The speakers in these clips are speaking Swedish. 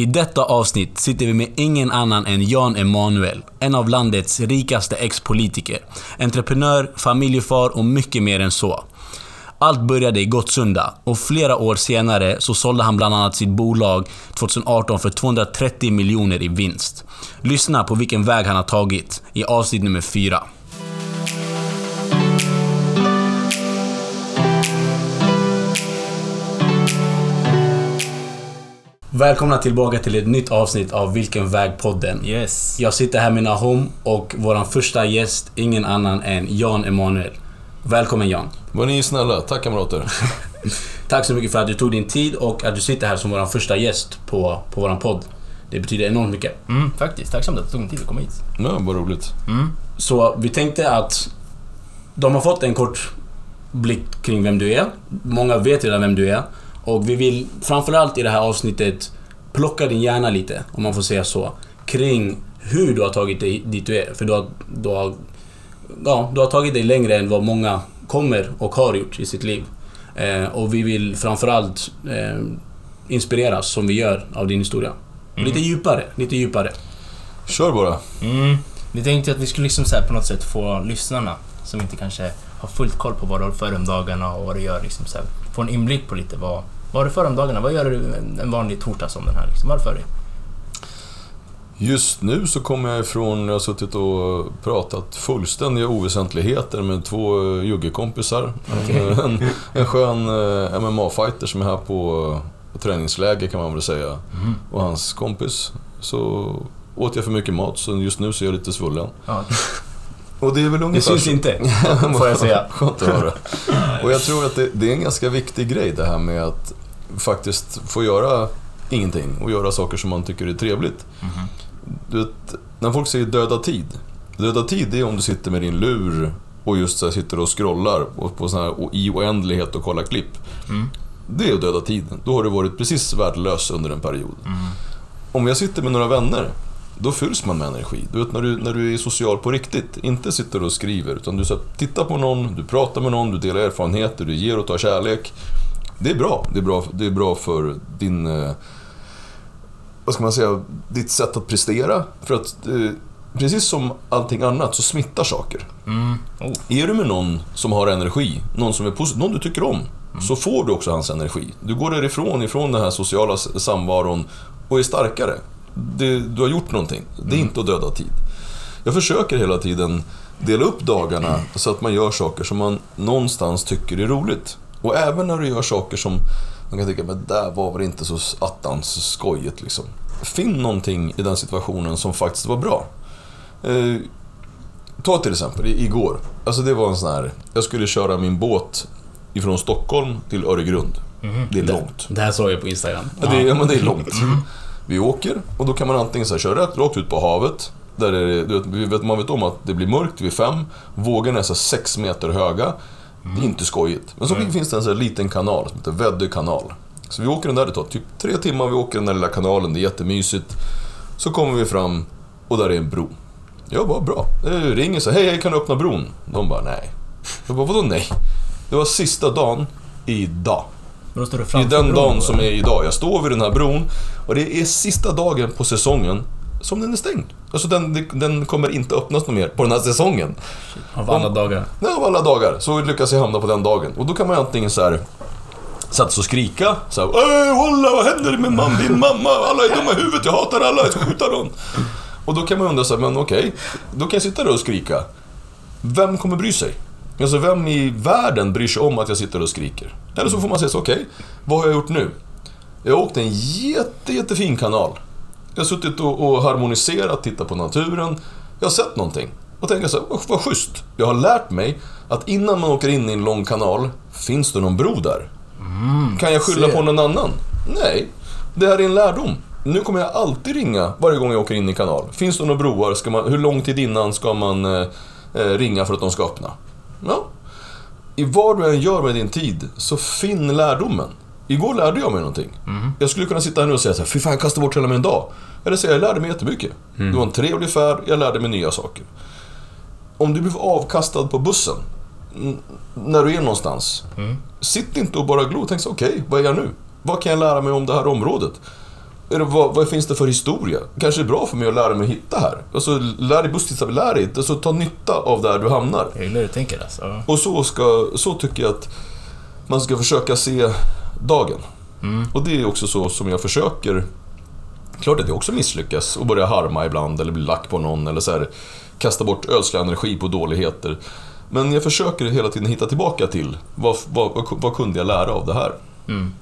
I detta avsnitt sitter vi med ingen annan än Jan Emanuel, en av landets rikaste ex-politiker. Entreprenör, familjefar och mycket mer än så. Allt började i Gottsunda och flera år senare så sålde han bland annat sitt bolag 2018 för 230 miljoner i vinst. Lyssna på vilken väg han har tagit i avsnitt nummer 4. Välkomna tillbaka till ett nytt avsnitt av Vilken väg-podden. Yes. Jag sitter här med Nahom och vår första gäst, ingen annan än Jan Emanuel. Välkommen Jan. Var ni snälla. Tack kamrater. Tack så mycket för att du tog din tid och att du sitter här som vår första gäst på, på vår podd. Det betyder enormt mycket. Mm, faktiskt. Tacksamt att det tog en tid att komma hit. Ja, vad roligt. Så vi tänkte att de har fått en kort blick kring vem du är. Många vet redan vem du är. Och vi vill framförallt i det här avsnittet plocka din hjärna lite, om man får säga så, kring hur du har tagit dig dit du är. För du har, du har, ja, du har tagit dig längre än vad många kommer och har gjort i sitt liv. Eh, och vi vill framförallt eh, inspireras, som vi gör, av din historia. Lite djupare, lite djupare. Kör bara. Mm. Vi tänkte att vi skulle liksom så här på något sätt få lyssnarna som inte kanske har fullt koll på vad du har för om dagarna och vad du gör. Liksom så här, få en inblick på lite vad, vad har du för om dagarna? Vad gör du en- vanlig torsdag som den här? Liksom? Vad har du för dig? Just nu så kommer jag ifrån, jag har suttit och pratat fullständiga oväsentligheter med två eh, juggekompisar. En, en skön eh, MMA-fighter som är här på, träningsläger kan man väl säga. Och hans kompis. Så åt jag för mycket mat, så just nu så är jag lite svullen. Ja, Och det är väl Det ungefär syns så- inte, får jag säga. Skönt att höra. Och jag tror att det, det är en ganska viktig grej det här med att faktiskt få göra ingenting och göra saker som man tycker är trevligt. Du vet, när folk säger döda tid. Döda tid det är om du sitter med din lur och just så sitter och scrollar och på sån här, och i oändlighet och kollar klipp. Det är att döda tiden. Då har du varit precis värdelös under en period. Om jag sitter med några vänner, då fylls man med energi. Du vet när du, när du är social på riktigt, inte sitter och skriver, utan du så här, tittar på någon, du pratar med någon, du delar erfarenheter, du ger och tar kärlek. Det är bra. Det är bra, det är bra för din... Eh, vad ska man säga? Ditt sätt att prestera. För att eh, precis som allting annat så smittar saker. Mm. Oh. Är du med någon som har energi, någon som är positiv, någon du tycker om, så får du också hans energi. Du går därifrån, ifrån den här sociala samvaron och är starkare. Det, du har gjort någonting. Det är inte att döda tid. Jag försöker hela tiden dela upp dagarna så att man gör saker som man någonstans tycker är roligt. Och även när du gör saker som man kan tänka, men där var väl inte så attans skojigt liksom. Finn någonting i den situationen som faktiskt var bra. Eh, Ta till exempel igår. Alltså det var en sån här... Jag skulle köra min båt ifrån Stockholm till Öregrund. Det är långt. Det här såg jag på Instagram. Ja, det, ja, men det är långt. Vi åker och då kan man antingen så här, köra rätt rakt ut på havet. Där är det, du vet, man vet om att det blir mörkt vid fem. Vågorna är så sex meter höga. Det är inte skojigt. Men så finns det en så liten kanal som heter Väddö kanal. Så vi åker den där, det tar typ tre timmar. Vi åker den där lilla kanalen, det är jättemysigt. Så kommer vi fram och där är en bro. Jag bara, bra. Jag ringer så hej, hej, kan du öppna bron? De bara, nej. Jag bara, vadå nej? Det var sista dagen idag. Då står du framför den bron, dagen då, som är idag. Jag står vid den här bron och det är sista dagen på säsongen som den är stängd. Alltså den, den kommer inte öppnas något mer på den här säsongen. Av alla dagar. Nej, av alla dagar så lyckas jag hamna på den dagen. Och då kan man antingen så här sig och skrika. Så här, Ey, walla, vad händer med mam, din mamma? Alla är dumma i huvudet, jag hatar alla, jag ska skjuta dem. Och då kan man undra så här, men okej, då kan jag sitta där och skrika. Vem kommer bry sig? Alltså vem i världen bryr sig om att jag sitter och skriker? Eller så får man säga så, okej, vad har jag gjort nu? Jag har åkt en jätte, jättefin kanal. Jag har suttit och, och harmoniserat, tittat på naturen. Jag har sett någonting. Och tänker så här, vad, vad schysst. Jag har lärt mig att innan man åker in i en lång kanal, finns det någon bro där? kan jag skylla se. på någon annan? Nej, det här är en lärdom. Nu kommer jag alltid ringa varje gång jag åker in i en kanal. Finns det några broar? Ska man, hur lång tid innan ska man eh, eh, ringa för att de ska öppna? Ja. I vad du än gör med din tid, så finn lärdomen. Igår lärde jag mig någonting. Jag skulle kunna sitta här nu och säga så här, fy fan jag kastade bort hela min dag. Eller säga, jag lärde mig jättemycket. Det var en trevlig färd, jag lärde mig nya saker. Om du blir avkastad på bussen, när du är någonstans. Sitt inte och bara glo. Tänk så, okej, vad är jag nu? Vad kan jag lära mig om det här området? Det, vad, vad finns det för historia? Kanske är bra för mig att lära mig hitta här. Alltså, lär dig bustis lär dig. Alltså, ta nytta av där du hamnar. Jag gillar hur du tänker alltså. Och så, ska, så tycker jag att man ska försöka se dagen. Mm. Och det är också så som jag försöker. Klart att jag också misslyckas och börjar harma ibland eller blir lack på någon eller så här, kasta bort ödslig energi på dåligheter. Men jag försöker hela tiden hitta tillbaka till vad, vad, vad, vad kunde jag lära av det här? Mm.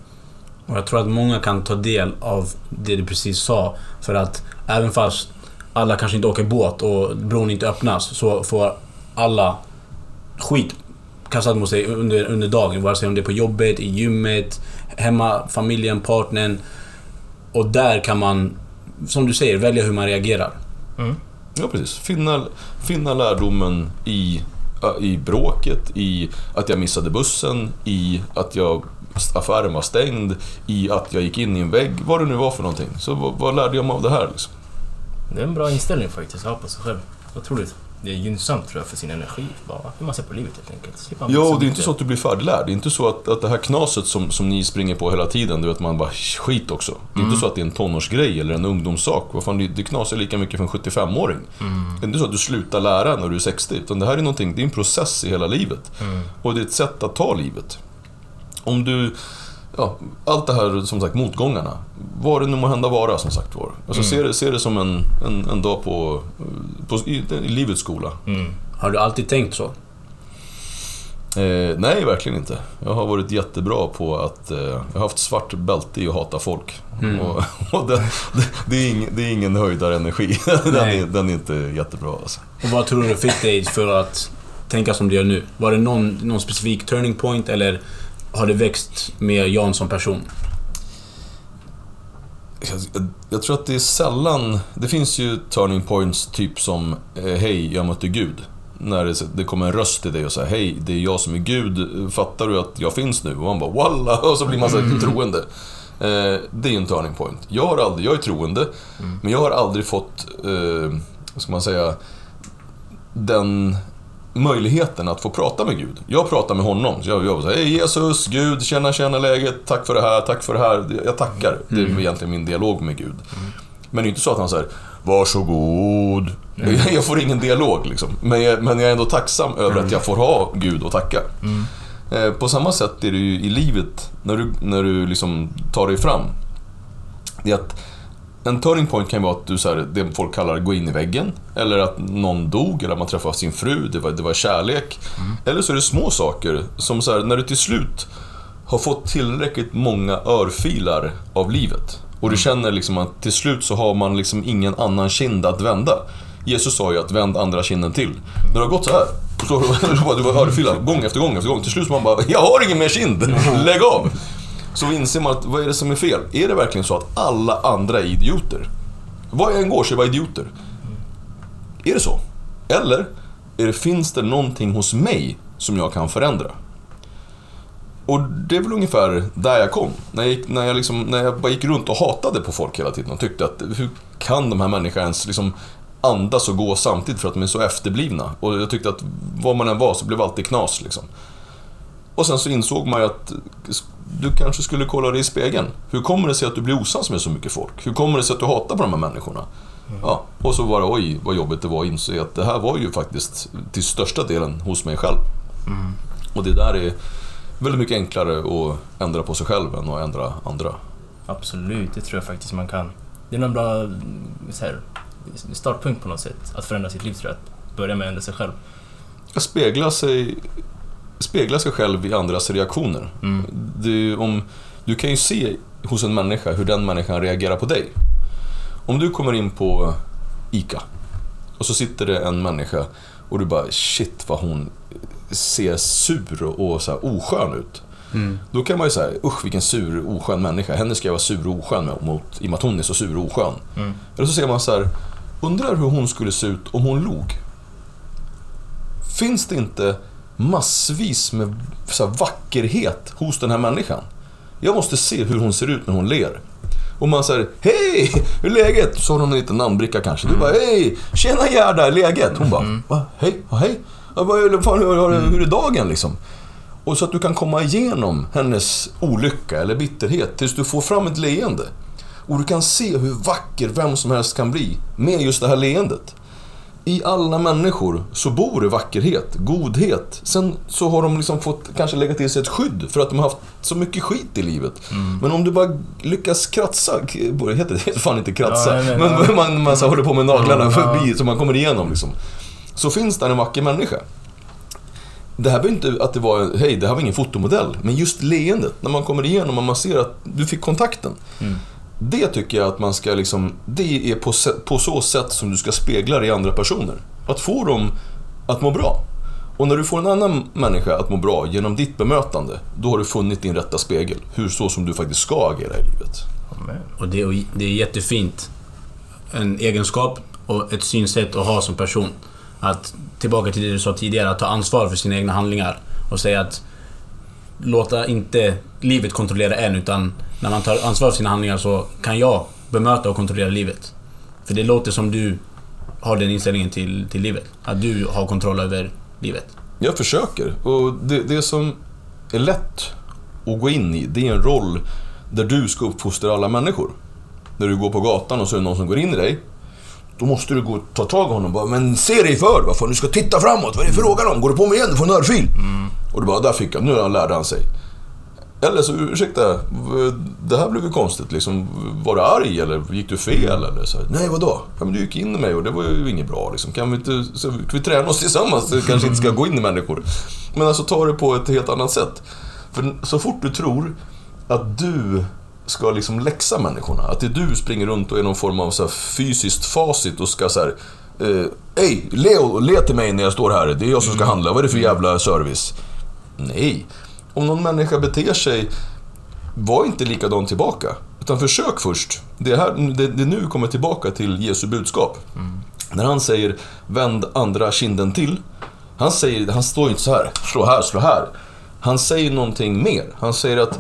Och jag tror att många kan ta del av det du precis sa. För att även fast alla kanske inte åker båt och bron inte öppnas så får alla skit kastat mot sig under, under dagen. Vare sig om det är på jobbet, i gymmet, hemma, familjen, partnern. Och där kan man, som du säger, välja hur man reagerar. Mm. Ja, precis. Finna, finna lärdomen i, i bråket, i att jag missade bussen, i att jag, affären var stängd, i att jag gick in i en vägg, vad det nu var för någonting. Så vad, vad lärde jag mig av det här? Liksom? Det är en bra inställning faktiskt, att ha på sig själv. Otroligt. Det är gynnsamt tror jag för sin energi, bara hur man ser på livet helt enkelt. Ja, och det är inte så att du blir färdiglärd. Det är inte så att, att det här knaset som, som ni springer på hela tiden, du vet man bara skit också. Det är inte så att det är en tonårsgrej eller en ungdomssak. Vad fan, det, det knasar lika mycket för en 75-åring. Det är inte så att du slutar lära när du är 60, utan det här är någonting, det är en process i hela livet. Och det är ett sätt att ta livet. Om du... Ja, allt det här, som sagt, motgångarna. Vad det nu må hända vara, som sagt var. Alltså, se, det, se det som en, en, en dag på, på, i, i livets skola. Mm. Har du alltid tänkt så? Eh, nej, verkligen inte. Jag har varit jättebra på att... Eh, jag har haft svart bälte i att hata folk. Mm. Och, och det, det, det, är ing, det är ingen höjdare energi. den, är, den är inte jättebra alltså. Och vad tror du fick dig för att tänka som du gör nu? Var det någon, någon specifik turning point eller har det växt med Jan som person? Jag, jag tror att det är sällan... Det finns ju turning points typ som eh, Hej, jag mötte Gud. När det, det kommer en röst till dig och säger Hej, det är jag som är Gud. Fattar du att jag finns nu? Och man bara Walla! Och så blir man så här troende. Eh, det är en turning point. Jag, har aldrig, jag är troende, men jag har aldrig fått, eh, vad ska man säga, den möjligheten att få prata med Gud. Jag pratar med honom. Så jag, jag säger Hej Jesus, Gud, tjena, tjena läget, tack för det här, tack för det här. Jag tackar. Det är egentligen min dialog med Gud. Men det är inte så att han säger Varsågod. Jag får ingen dialog liksom. Men jag, men jag är ändå tacksam över att jag får ha Gud att tacka. Eh, På samma sätt är det ju i livet, när du, när du liksom tar dig fram. Det är att en turning point kan ju vara att du, så här, det folk kallar gå in i väggen. Eller att någon dog, eller att man träffade sin fru, det var, det var kärlek. Eller så är det små saker, som så här, när du till slut har fått tillräckligt många örfilar av livet. Och du känner liksom att till slut så har man liksom ingen annan kind att vända. Jesus sa ju att vänd andra kinden till. När det har gått så här, så har du var örfilar gång efter gång efter gång. Till slut så man bara, jag har ingen mer kind, lägg av! Så inser man att, vad är det som är fel? Är det verkligen så att alla andra är idioter? Vad jag än går så är jag idioter. Är det så? Eller är det, finns det någonting hos mig som jag kan förändra? Och det är väl ungefär där jag kom. När jag, gick, när jag, liksom, när jag bara gick runt och hatade på folk hela tiden och tyckte att hur kan de här människorna ens liksom andas och gå samtidigt för att de är så efterblivna? Och jag tyckte att vad man än var så blev alltid knas liksom. Och sen så insåg man ju att du kanske skulle kolla dig i spegeln. Hur kommer det sig att du blir osams med så mycket folk? Hur kommer det sig att du hatar på de här människorna? Ja, och så var det, oj vad jobbigt det var att inse att det här var ju faktiskt till största delen hos mig själv. Och det där är väldigt mycket enklare att ändra på sig själv än att ändra andra. Absolut, det tror jag faktiskt man kan. Det är någon bra mm, här, startpunkt på något sätt, att förändra sitt liv tror jag. Att börja med att ändra sig själv. Att spegla sig, spegla sig själv i andras reaktioner. Mm. Du, om, du kan ju se hos en människa hur den människan reagerar på dig. Om du kommer in på ICA och så sitter det en människa och du bara shit vad hon ser sur och så här oskön ut. Då kan man ju säga, usch vilken sur oskön människa. Henne ska jag vara sur och oskön med, mot, i och med att hon är så sur och oskön. Mm. Eller så ser man så här, undrar hur hon skulle se ut om hon log. Finns det inte massvis med så här, vackerhet hos den här människan? Jag måste se hur hon ser ut när hon ler. Och man säger Hej! Hur är läget? Så har hon en liten namnbricka kanske. Du bara Hej! Tjena Gerda, är läget? Hon bara Va? Hej? Hej? Ja, vad är, fan, hur, hur, hur är dagen liksom? Och så att du kan komma igenom hennes olycka eller bitterhet tills du får fram ett leende. Och du kan se hur vacker vem som helst kan bli med just det här leendet. I alla människor så bor det vackerhet, godhet. Sen så har de liksom fått kanske lägga till sig ett skydd för att de har haft så mycket skit i livet. Men om du bara lyckas kratsa, heter det, heter fan inte kratsa, Ja, jag menar, men man, man så håller på med naglarna Ja. förbi så man kommer igenom liksom. Så finns där en vacker människa. Det här var inte att det var, hej, det här var ingen fotomodell. Men just leendet, när man kommer igenom och man ser att du fick kontakten. Det tycker jag att man ska liksom, det är på, på så sätt som du ska spegla det i andra personer. Att få dem att må bra. Och när du får en annan människa att må bra genom ditt bemötande, då har du funnit din rätta spegel. Hur så som du faktiskt ska agera i livet. Amen. Och det, det är jättefint. En egenskap och ett synsätt att ha som person. Att, tillbaka till det du sa tidigare, att ta ansvar för sina egna handlingar. Och säga att låta inte livet kontrollera en, utan när man tar ansvar för sina handlingar så kan jag bemöta och kontrollera livet. För det låter som du har den inställningen till, till livet. Att du har kontroll över livet. Jag försöker. Och det, det som är lätt att gå in i, det är en roll där du ska uppfostra alla människor. När du går på gatan och så är det någon som går in i dig. Då måste du gå och ta tag i honom och bara, men se dig för, vad fan, du ska titta framåt, vad är det frågan om? Går du på mig igen, du får en örfil. Och du bara, där fick han, nu lärde han sig. Eller så, ursäkta, det här blev ju konstigt liksom. Var du arg eller gick du fel eller så? Nej, vadå? Ja, men du gick in i mig och det var ju inget bra liksom. Kan vi inte, så, kan vi träna oss tillsammans? Du kanske inte ska gå in i människor. Men alltså ta det på ett helt annat sätt. För så fort du tror att du ska liksom läxa människorna, att det är du springer runt och är någon form av så här fysiskt facit och ska så här Hej, Ey, le, le till mig när jag står här, det är jag som ska handla, vad är det för jävla service? Nej. Om någon människa beter sig, var inte likadan tillbaka. Utan försök först. Det är, här, det, det nu kommer tillbaka till Jesu budskap. När han säger vänd andra kinden till. Han, säger, han står inte så här, slå här, slå här. Han säger någonting mer. Han säger att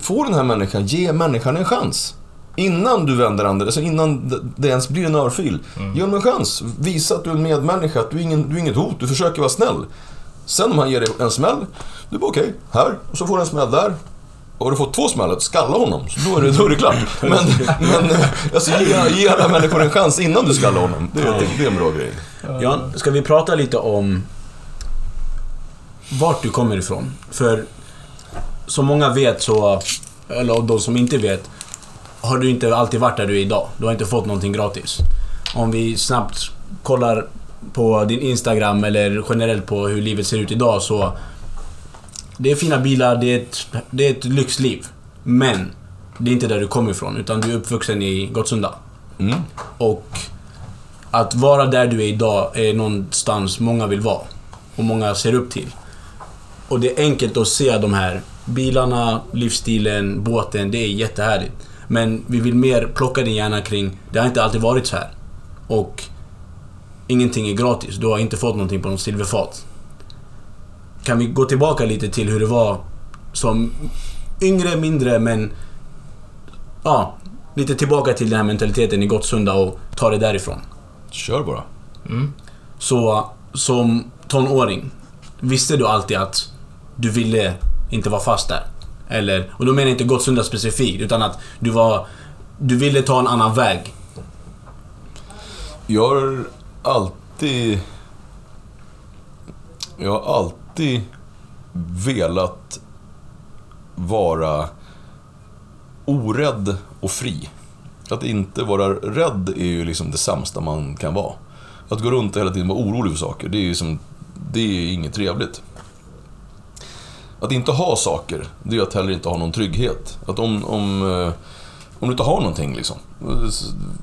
få den här människan, ge människan en chans. Innan du vänder andra, alltså innan det- ens blir en örfil. Ge honom en chans. Visa att du är en medmänniska, att du är, ingen, du är inget hot, du försöker vara snäll. Sen om han ger dig en smäll, du bara okej, här, och så får du en smäll där. Och har du fått två smällar, skalla honom, så då är det, då är det klart. Men, men eh, alltså, ge, ge alla människor en chans innan du skallar honom. Det, det, det är en bra grej. Jan, ska vi prata lite om vart du kommer ifrån? För som många vet så, eller de som inte vet, har du inte alltid varit där du är idag. Du har inte fått någonting gratis. Om vi snabbt kollar på din Instagram eller generellt på hur livet ser ut idag så... Det är fina bilar, det är ett, det är ett lyxliv. Men det är inte där du kommer ifrån, utan du är uppvuxen i Gottsunda. Mm. Och att vara där du är idag är någonstans många vill vara. Och många ser upp till. Och det är enkelt att se de här bilarna, livsstilen, båten. Det är jättehärligt. Men vi vill mer plocka din hjärna kring, det har inte alltid varit så här. Och ingenting är gratis. Du har inte fått någonting på något silverfat. Kan vi gå tillbaka lite till hur det var som yngre, mindre, men... Ja, lite tillbaka till den här mentaliteten i Gottsunda och ta det därifrån. Kör bara. Mm. Så som tonåring, visste du alltid att du ville inte vara fast där? Eller, och då menar jag inte Gottsunda specifikt, utan att du var... Du ville ta en annan väg. Jag alltid... Jag har alltid velat vara orädd och fri. Att inte vara rädd är ju liksom det sämsta man kan vara. Att gå runt och hela tiden vara orolig för saker, det är ju som, det är inget trevligt. Att inte ha saker, det är att heller inte ha någon trygghet. Att om, om, eh, om du inte har någonting liksom,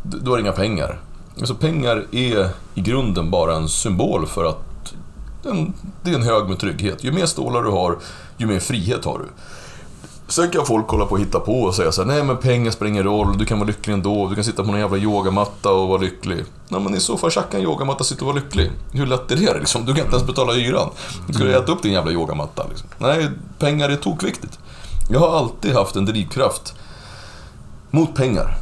du har inga pengar. Alltså pengar är i grunden bara en symbol för att en, det är en hög med trygghet. Ju mer stålar du har, ju mer frihet har du. Sen kan folk kolla på och hitta på och säga så här, nej men pengar spelar ingen roll, du kan vara lycklig ändå, du kan sitta på någon jävla yogamatta och vara lycklig. Nej men i så fall, tjacka en yogamatta, sitta och vara lycklig. Hur lätt är det liksom? Du kan inte ens betala hyran. Ska du äta upp din jävla yogamatta liksom? Nej, pengar är tokviktigt. Jag har alltid haft en drivkraft mot pengar.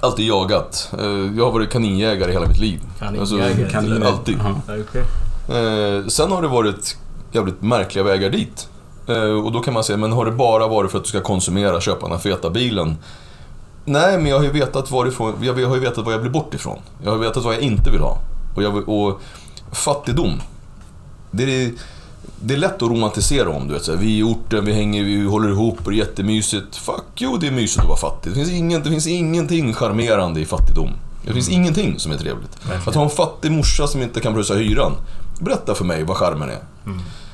Alltid jagat. Eh, Jag har varit kaninjägare hela mitt liv. Kaninjägare? Kaniner. alltid. Okej. Eh, sen har det varit jävligt märkliga vägar dit. Eh, och då kan man säga, men har det bara varit för att du ska konsumera, köpa den här feta bilen? Nej, men jag har ju vetat varifrån, jag har ju vetat vad jag blir bort ifrån. Jag har vetat vad jag inte vill ha. Och, jag, och fattigdom, det är, det är lätt att romantisera om. Du vet, så här, vi är i orten, vi hänger, vi håller ihop och det är jättemysigt. Fuck jo, det är mysigt att vara fattig. Det finns, ingen, det finns ingenting charmerande i fattigdom. Det finns ingenting som är trevligt. Att ha en fattig morsa som inte kan pröjsa hyran. Berätta för mig vad charmen är.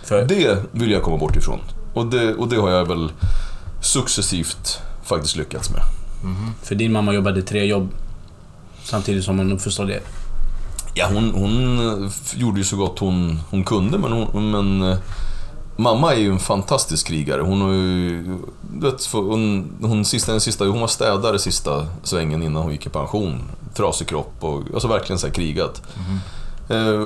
För, Det vill jag komma bort ifrån. Och det, och det har jag väl successivt faktiskt lyckats med. för din mamma jobbade tre jobb samtidigt som hon förstår det. Ja, hon, hon eh, gjorde ju så gott hon, hon kunde, men, hon, men eh, mamma är ju en fantastisk krigare. Hon har ju... Vet, hon, hon, sista, den sista, hon var städare sista svängen innan hon gick i pension. Trasig kropp och alltså verkligen så krigat. Eh,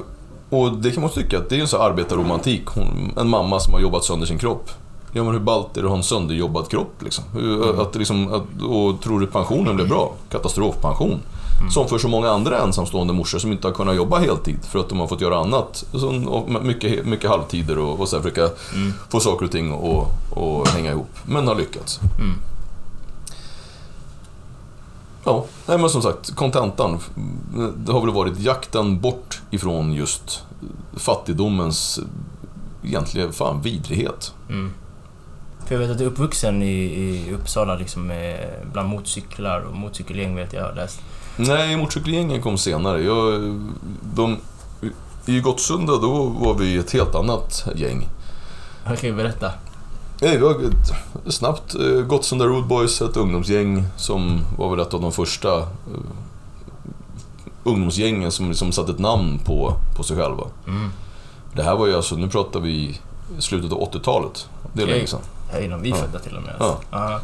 och det kan man tycka att det är en så arbetarromantik. Hon, en mamma som har jobbat sönder sin kropp. Ja men hur ballt är det att ha en sönderjobbad kropp liksom? Hur, att, liksom att, och tror du pensionen blir bra? Katastrofpension. Som för så många andra ensamstående morsor som inte har kunnat jobba heltid för att de har fått göra annat. Så, mycket, mycket halvtider och, och så här försöka få saker och ting att att hänga ihop. Men har lyckats. Mm. Ja, nej men som sagt, kontentan. Det har väl varit jakten bort ifrån just fattigdomens egentligen fan vidrighet. Mm. För jag vet att du är uppvuxen i, i Uppsala liksom med, bland motorcyklar och motorcykelgäng vet jag har läst. Nej, motorcykelgängen kom senare. Jag, de, I Gottsunda då var vi ett helt annat gäng. Okej, berätta. Nej, vi var ett, snabbt eh, Gottsunda Road Boys, ett ungdomsgäng som var väl ett av de första eh, ungdomsgängen som liksom satte ett namn på, på sig själva. Mm. Det här var ju alltså, nu pratar vi slutet av 80-talet. Det är länge sedan. Här innan vi Ja. födda till och med. Alltså. Ja.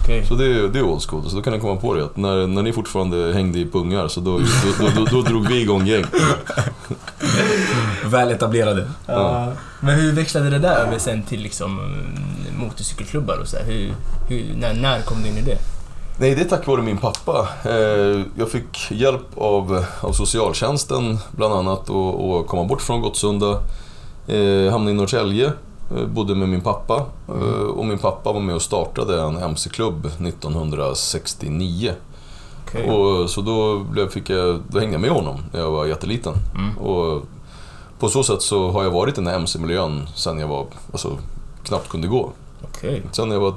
Okej. Så det, är- det är old school. Så då kan ni komma på det att när, när ni fortfarande hängde i pungar så då, då, då, då, då drog vi igång gäng. Väl etablerade. Ja. Men hur växlade det där över sen till liksom mm, motorcykelklubbar och så här? Hur, hur, när, när kom du in i det? Nej, det är tack vare min pappa. Eh, Jag fick hjälp av, av socialtjänsten bland annat att komma bort från Gottsunda. Eh, Hamnade i Norrtälje, bodde med min pappa. Eh, Och min pappa var med och startade en MC-klubb 1969. Okej. Och, så då, blev, fick jag, då hängde jag med honom när jag var jätteliten. Mm. Och på så sätt så har jag varit i den här MC-miljön sen jag var, alltså, knappt kunde gå. Okej. Sen när jag var...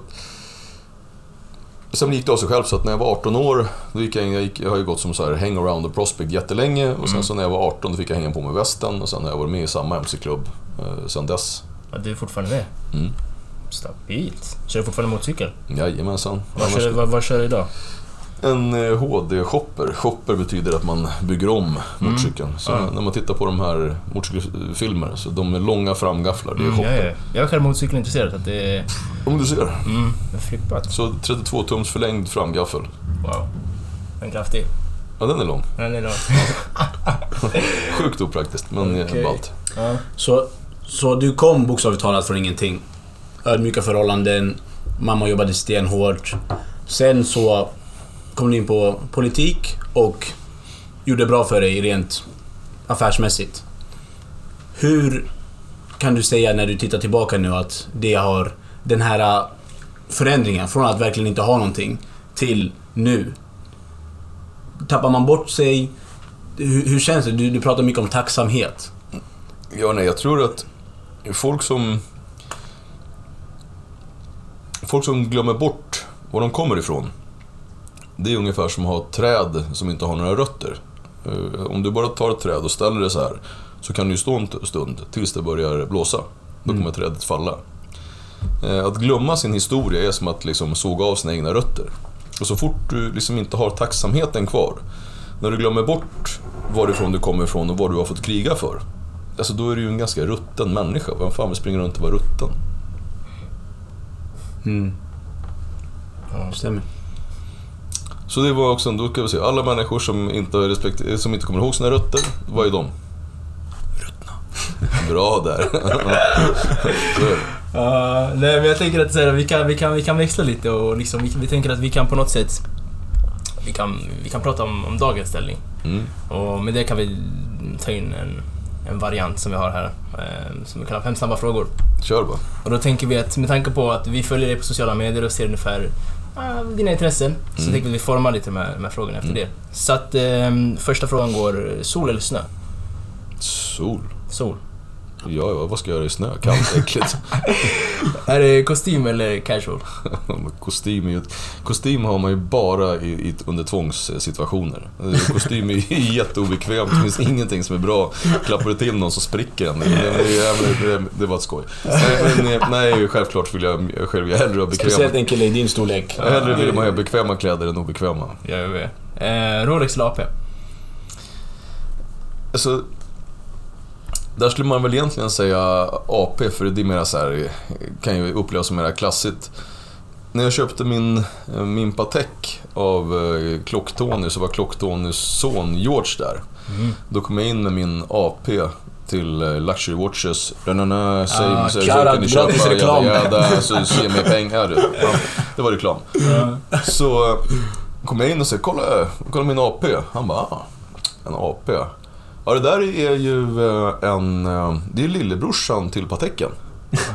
Sen gick det av sig själv så att när jag var 18 år, då gick jag, in- jag, gick, jag har ju gått som så här hang around the prospect jättelänge och sen Mm. så när jag var 18 då fick jag hänga på med västen och sen har jag varit med i samma MC-klubb eh, sen dess. Ja, du är fortfarande med? Mm. Stabilt. Kör du fortfarande motorcykel? Jajamensan. Vad kör, vad, vad kör du idag? En eh, HD-shopper. Shopper betyder att man bygger om motorcykeln. Så Mm. Ja. när man tittar på de här motorcykelfilmer, så de med långa framgafflar, det är Mm, shopper. jag, är, jag är själv motorcykelintresserad så att det är... Om du ser. Mm, det är flippat. Så 32 tums förlängd framgaffel. Wow. En kraftig. Ja, den är lång. Den är lång. Sjukt opraktiskt, men Okej. okay. ballt. Ja. Så, så du kom bokstavligt talat från ingenting. Ödmjuka förhållanden, mamma jobbade stenhårt. Sen så kom du in på politik och gjorde bra för dig rent affärsmässigt. Hur kan du säga när du tittar tillbaka nu att det har den här förändringen från att verkligen inte ha någonting till nu? Tappar man bort sig? Hur, hur känns det? Du, du pratar mycket om tacksamhet. Ja, nej, jag tror att folk som... Folk som glömmer bort var de kommer ifrån. Det är ungefär som att ha ett träd som inte har några rötter. Eh, Om du bara tar ett träd och ställer det så här så kan du stå en stund tills det börjar blåsa. Då kommer trädet falla. Eh, Att glömma sin historia är som att liksom såga av sina egna rötter. Och så fort du liksom inte har tacksamheten kvar, när du glömmer bort varifrån du kommer ifrån och vad du har fått kriga för, Alltså då är du ju en ganska rutten människa. Vem fan vill springa runt och vara rutten? Mm. Ja. Stämmer. Så det var också, då kan vi säga, alla människor som inte, respekt, som inte kommer ihåg sina rötter, vad är de? Ruttna. Bra där. Ja, nej men jag tänker att så här, vi, kan, vi, kan, vi kan växla lite och liksom, vi, vi tänker att vi kan på något sätt vi kan, vi kan prata om, om dagens ställning. mm. Och med det kan vi ta in en, en variant som vi har här eh, som vi kallar fem snabba frågor. Kör bara. Och då tänker vi att med tanke på att vi följer dig på sociala medier och ser ungefär ah, dina intressen. Så Mm. tänkte vi forma lite med de här frågorna efter Mm. det. Så att ehm, första frågan går, sol eller snö? Sol. Sol. Ja, ja, vad ska jag göra i snö? Kallt, äckligt. Är det kostym eller casual? Kostym, är ju, kostym har man ju bara i, i, under tvångssituationer. Kostym är jätteobekvämt, det finns ingenting som är bra. Klappar du till någon så spricker den. Det, det, det, det var ett skoj. Nej, men, nej, självklart vill jag själv jag hellre ha Speciellt bekväma... en kille i din storlek. Hellre vill man ha bekväma kläder än obekväma. Jag vet. Eh, Rolex eller AP? Alltså, där skulle man väl egentligen säga AP, för det är mera så här, kan ju upplevas som mera klassigt. När jag köpte min, min Patek av eh, Klock-Tony så var Klock-Tonys son George där. Mm. Då kom jag in med min AP till eh, Luxury Watches. Ranana, säg, Ah, säg, så shoutout, kan ni köpa, gratis reklam. jada, jada, så så ge mig pengar. du. Ja, det var reklam. Så eh, kom jag in och sa, kolla, kolla min AP. Han bara, ah, en AP. Ja, det där är ju eh, en... Eh, det är lillebrorsan till Pateken.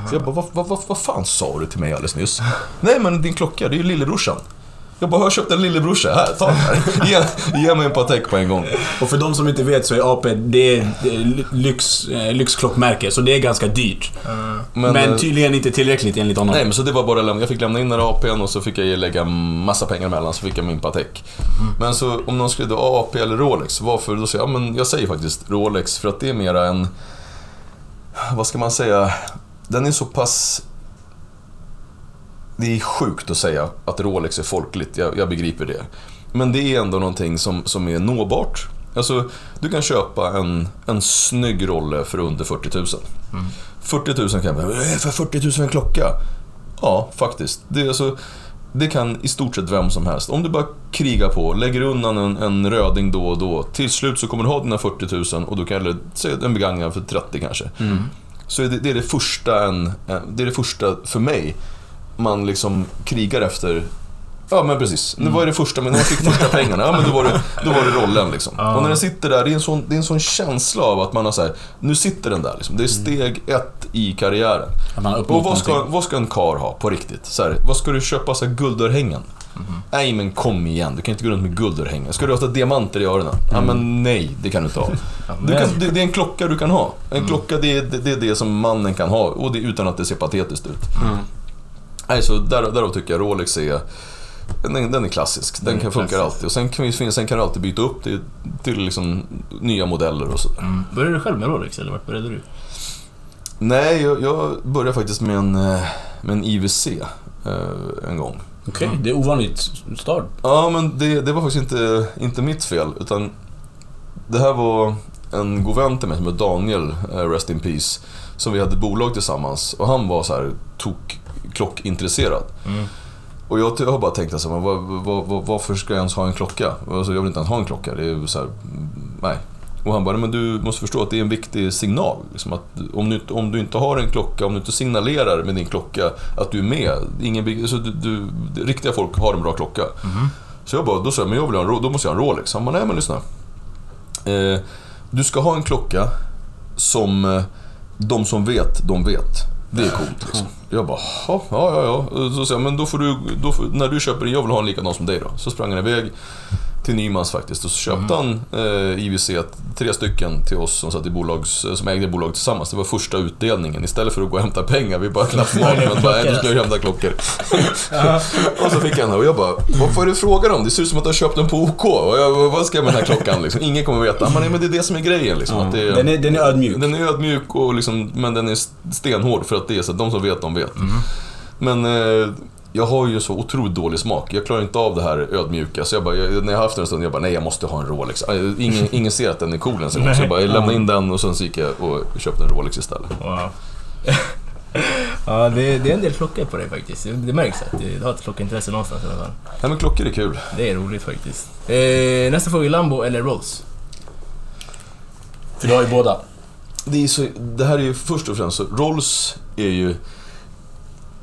Så jag bara, vad, vad, vad, vad fan sa du till mig alldeles nyss? Nej, men din klocka, det är ju lillebrorsan. Jag bara, jag köpt en lillebrorsa. Här, ta den här. Ge, ge mig en Patek på en gång. Och för de som inte vet så är AP det är, lyx, eh, lyxklockmärke, så det är ganska dyrt. Men, eh, tydligen inte tillräckligt enligt honom. Nej, men så det var bara lämna. Jag fick lämna in den här APn och så fick jag lägga massa pengar emellan så fick jag min Patek. Men så om någon skulle då AP eller Rolex, varför? Då säger jag, ja, men jag säger faktiskt Rolex för att det är mera en... Vad ska man säga? Den är så pass... Det är sjukt att säga att Rolex är folkligt, jag, jag begriper det. Men det är ändå någonting som, som är nåbart. Alltså, du kan köpa en, en snygg rolle för under 40 000. 40 000 kan jag bara, "Vad är det för 40 000 för en klocka? Ja, faktiskt. Det, är alltså, det kan i stort sett vem som helst. Om du bara krigar på, lägger undan en, en röding då och då. Till slut så kommer du ha dina 40 000 och du kan eller säga en begagnad för 30 kanske. Mm. Så det, det, är det, första en- det är det första för mig man liksom krigar efter. Ja men precis, det var det första, men när man fick första pengarna, ja men då var det, då var det rollen liksom. Ja. Och när den sitter där, det är, en sån, det är en sån känsla av att man har så här, nu sitter den där liksom. Det är steg ett i karriären. Och vad ska, någonting. vad ska en kar ha på riktigt? Så här, vad ska du köpa så här guldörhängen? Nej men kom igen, du kan inte gå runt med guldörhängen. Ska du ha diamanter i öronen? Ja men nej, det kan du inte ha. Du kan, det, det är en klocka du kan ha. En klocka det är, det, det är det som mannen kan ha och det utan att det ser patetiskt ut. Mm. Nej, så där, därav tycker jag Rolex är den, den är klassisk, den Den är kan funka klassisk. alltid. Och sen kan, vi, sen kan du alltid byta upp det till liksom nya modeller och sådär. Mm. Började du själv med Rolex eller vart började du? Nej, jag, jag började faktiskt med en, eh, med en IWC eh, en gång. Okej, det är ovanligt start. Ja, men det, det var faktiskt inte, inte mitt fel, utan det här var en god vän till mig som heter Daniel, eh, Rest in Peace, som vi hade bolag tillsammans och han var så här tok klockintresserad. Mm. Och jag, jag har bara tänkt alltså, var, var, var, varför ska jag ens ha en klocka? Alltså, jag vill inte ens ha en klocka. Det är så här, nej. Och han bara, men du måste förstå att det är en viktig signal. Liksom att om, du, inte- om du inte har en klocka, om du inte signalerar med din klocka att du är med. Ingen, alltså, du, du, riktiga folk har en bra klocka. Mm. Så jag bara, då sa jag, men jag vill ha en, då måste jag ha en Rolex. Liksom. Han bara, nej men lyssna. Eh, du ska ha en klocka som eh, de som vet, de vet. Det är coolt liksom. Jag bara, ja, ja, ja. ja. Så sa jag, men då får du, då får, när du köper en, jag vill ha en likadan som dig då. Så sprang han iväg till Nymans faktiskt och så köpte han eh, IWC, tre stycken till oss som satt i bolags, som ägde bolag tillsammans. Det var första utdelningen. Istället för att gå och hämta pengar, vi bara knappade mat, men bara, då skulle jag hämta klockor. och så fick jag den här och jag bara, vad får du fråga om? Det ser ut som att du har köpt den på OK. Och jag, vad ska jag med den här klockan liksom? Ingen kommer veta. Han bara, nej men det är det som är grejen liksom. Att det, Den är, den är ödmjuk. den är ödmjuk, och liksom, men den är stenhård för att det är så att de som vet, de vet. Men eh, jag har ju så otroligt dålig smak. Jag klarar inte av det här ödmjuka. Så jag bara, jag, när jag haft den en stund, jag bara, nej jag måste ha en Rolex. Eh, Ingen, ingen ser att den är cool ens en gång. Så jag bara, jag lämnade in den och sen så gick jag och köpte en Rolex istället. Wow. ja, det, det är en del klockor på dig faktiskt. Det märks att du har ett klockintresse någonstans i alla fall. Nej men klockor är kul. Det är roligt faktiskt. Eh, nästa fråga, Lambo eller Rolls? För du har ju båda. Det, är så, det här är ju först och främst så, Rolls är ju,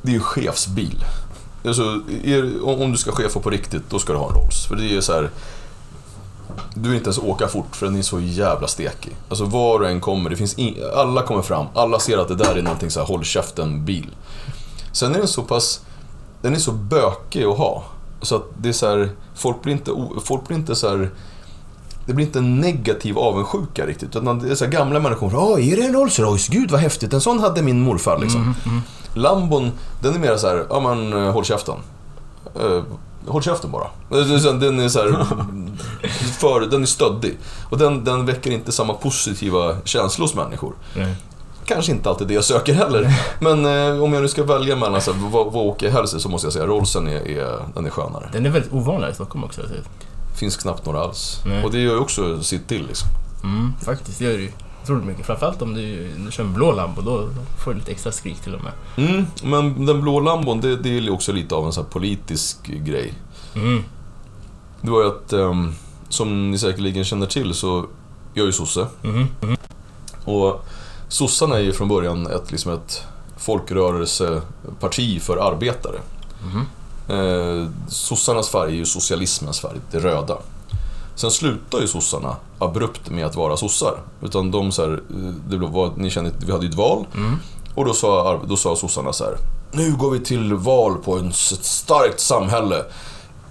det är ju chefsbil. Alltså, är, om, du ska chefa på riktigt, då ska du ha en Rolls. För det är så här. Du vill inte ens åka fort för den är så jävla stekig. Alltså var du än kommer, det finns in, alla kommer fram, alla ser att det där är någonting så här håll käften-bil. Sen är den så pass, den är så bökig att ha. Så att det är så här, folk blir inte, folk blir inte så här, det blir inte en negativ avundsjuka riktigt. Utan det är så gamla människor, ja är det en Rolls Royce? Gud vad häftigt, en sån hade min morfar liksom. Lambon, den är mer så här, ja men eh, håll käften. Eh, håll käften bara. Eh, Den är så här, för, den är stöddig. Och den, den väcker inte samma positiva känslor hos människor. Nej. Kanske inte alltid det jag söker heller. Men eh, om jag nu ska välja mellan så här, vad, vad åker jag helst så måste jag säga Rollsen är, är, den är skönare. Den är väldigt ovanlig i Stockholm också. Typ. Finns knappt några alls. Nej. Och det gör ju också sitt till liksom. Mm, faktiskt, det gör det ju otroligt mycket. Framförallt om du, du kör en blå Lambo, då får du lite extra skrik till och med. Mm, men den blå lambon, det, det är också lite av en så här politisk grej. Mm. Det var ju att, ehm, som ni säkerligen känner till så, jag är ju sosse. Mhm. Mhm. Och sossarna är ju från början ett, liksom ett folkrörelseparti för arbetare. Eh, sossarnas färg är ju socialismens färg, det röda. Sen slutar ju sossarna abrupt med att vara sossar. Utan de så här, eh, det var, ni känner, vi hade ju ett val Mm. och då sa, då sa sossarna så här. Nu går vi till val på en, ett starkt samhälle.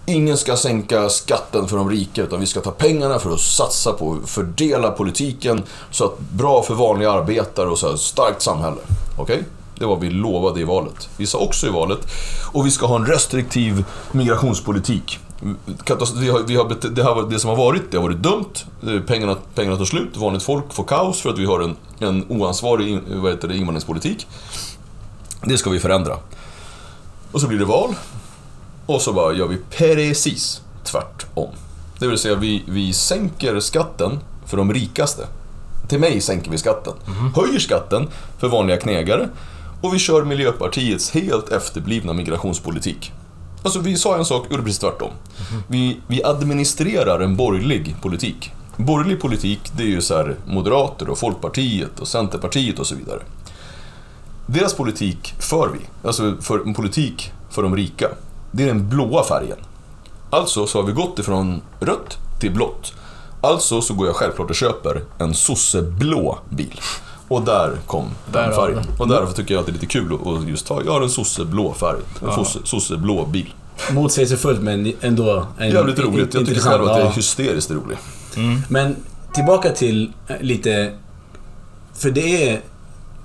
Ingen ska sänka skatten för de rika utan vi ska ta pengarna för att satsa på fördela politiken så att bra för vanliga arbetare och så här, starkt samhälle. Okej? Det var vi lovade i valet. Vi sa också i valet och vi ska ha en restriktiv migrationspolitik. Vi har, vi har, det, varit- det som har varit, det har varit dumt. Eh, Pengarna, pengarna tar slut, vanligt folk får kaos för att vi har en, en oansvarig vad heter det, invandringspolitik. Det ska vi förändra. Och så blir det val. Och så bara gör vi precis tvärtom. Det vill säga vi, vi sänker skatten för de rikaste. Till mig sänker vi skatten. Höjer skatten för vanliga knegare. Och vi kör Miljöpartiets helt efterblivna migrationspolitik. Alltså vi sa en sak, gjorde precis tvärtom. Vi, vi administrerar en borgerlig politik. Borgerlig politik, det är ju så här Moderater och Folkpartiet och Centerpartiet och så vidare. Deras politik för vi, alltså för en politik för de rika. Det är den blåa färgen. Alltså så har vi gått ifrån rött till blått. Alltså så går jag självklart och köper en sosseblå bil. Och där kom den Där färgen. den. Och därför tycker jag att det är lite kul att- just ta, jag har en sosseblå färg. En Ja. sosseblå bil. Motsägelsefullt men ändå en Jävligt roligt, jag tycker intressant, själv att det är hysteriskt roligt. Mm. Men tillbaka till eh, lite... För det är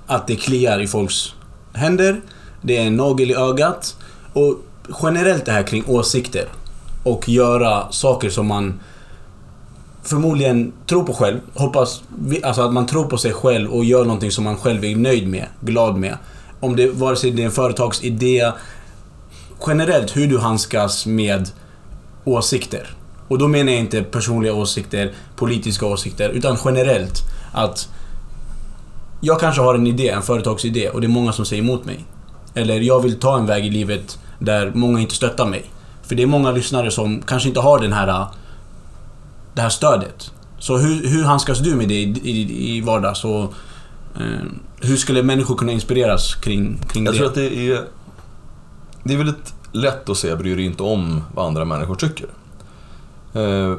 att det kliar i folks händer. Det är en nagel i ögat. Och generellt det här kring åsikter. Och göra saker som man förmodligen tror på själv. Hoppas... Alltså att man tror på sig själv och gör någonting som man själv är nöjd med, glad med. Om det vare sig det är en företagsidé. Generellt hur du handskas med åsikter. Och då menar jag inte personliga åsikter, politiska åsikter, utan generellt att jag kanske har en idé, en företagsidé och det är många som säger emot mig. Eller jag vill ta en väg i livet där många inte stöttar mig. För det är många lyssnare som kanske inte har den här, det här stödet. Så hur, hur handskas du med det i, i, i vardags? Och, eh, hur skulle människor kunna inspireras kring, kring Jag det? tror att det är... Det är väldigt lätt att säga bry dig inte om vad andra människor tycker. Eh,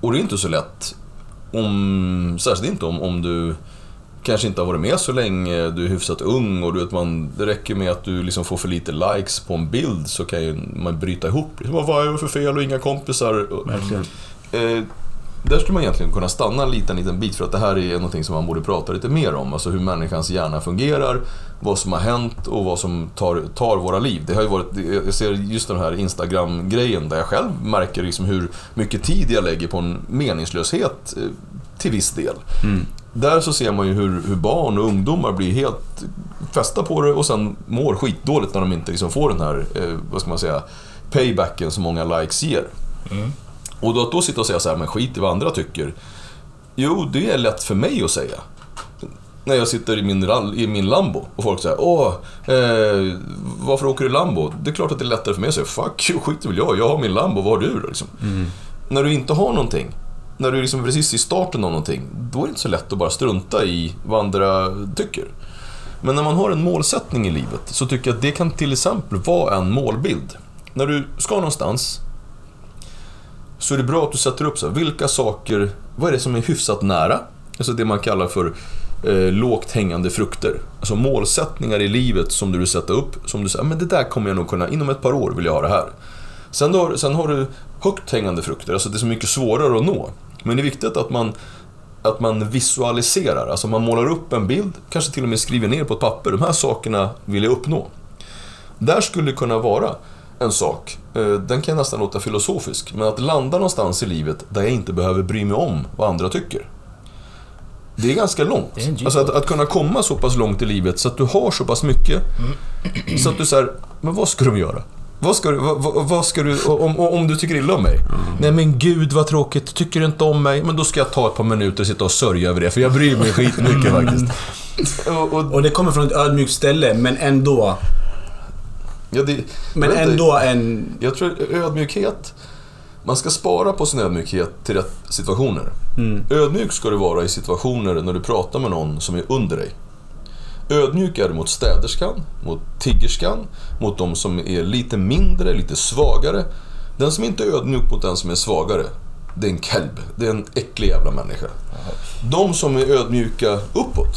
och det är inte så lätt om... Särskilt inte om, om du kanske inte har varit med så länge, du är hyfsat ung och du vet man, det räcker med att du liksom får för lite likes på en bild så kan ju man bryta ihop. Liksom, Vad är det för fel och inga kompisar? Och- Verkligen. Eh, där skulle man egentligen kunna stanna en liten, liten bit för att det här är någonting som man borde prata lite mer om. Alltså hur människans hjärna fungerar, vad som har hänt och vad som tar, tar våra liv. Det har varit, jag ser just den här Instagram-grejen där jag själv märker liksom hur mycket tid jag lägger på en meningslöshet eh, till viss del. Mm. Där så ser man ju hur, hur barn och ungdomar blir helt fästa på det och sen mår skitdåligt när de inte liksom får den här, eh, vad ska man säga, paybacken som många likes ger. Mm. Och då, att då sitta och säga så här, men skit i vad andra tycker. Jo, det är lätt för mig att säga. När jag sitter i min, i min Lambo och folk säger åh, eh, varför åker du Lambo? Det är klart att det är lättare för mig att säga fuck you, skit väl jag, jag har min Lambo, vad har du då? Liksom. När du inte har någonting, när du är liksom precis i starten av någonting, då är det inte så lätt att bara strunta i vad andra tycker. Men när man har en målsättning i livet så tycker jag att det kan till exempel vara en målbild. När du ska någonstans så är det bra att du sätter upp så här, vilka saker, vad är det som är hyfsat nära? Alltså det man kallar för eh, lågt hängande frukter. Alltså målsättningar i livet som du vill sätta upp, som du säger, men det där kommer jag nog kunna, inom ett par år vill jag ha det här. Sen, då, sen har du högt hängande frukter, alltså det är så mycket svårare att nå. Men det är viktigt att man, att man visualiserar, alltså man målar upp en bild, kanske till och med skriver ner på ett papper, de här sakerna vill jag uppnå. Där skulle det kunna vara en sak, eh, den kan nästan låta filosofisk, men att landa någonstans i livet där jag inte behöver bry mig om vad andra tycker. Det är ganska långt. Är alltså att, att kunna komma så pass långt i livet så att du har så pass mycket. Så att du säger, men vad ska de göra? Vad ska du, vad, vad, ska du om, om du tycker illa om mig? Nej men gud vad tråkigt, tycker du inte om mig? Men då ska jag ta ett par minuter och sitta och sörja över det, för jag bryr mig skitmycket faktiskt. Och, och, Och det kommer från ett ödmjukt ställe, men ändå... ja, det, Men vet inte, ändå en... Jag tror ödmjukhet, man ska spara på sin ödmjukhet till rätt situationer. Mm. Ödmjuk ska du vara i situationer när du pratar med någon som är under dig. Ödmjuk är du mot städerskan, mot tiggerskan, mot de som är lite mindre, lite svagare. Den som inte är ödmjuk mot den som är svagare, det är en kelb. Det är en äcklig jävla människa. De som är ödmjuka uppåt,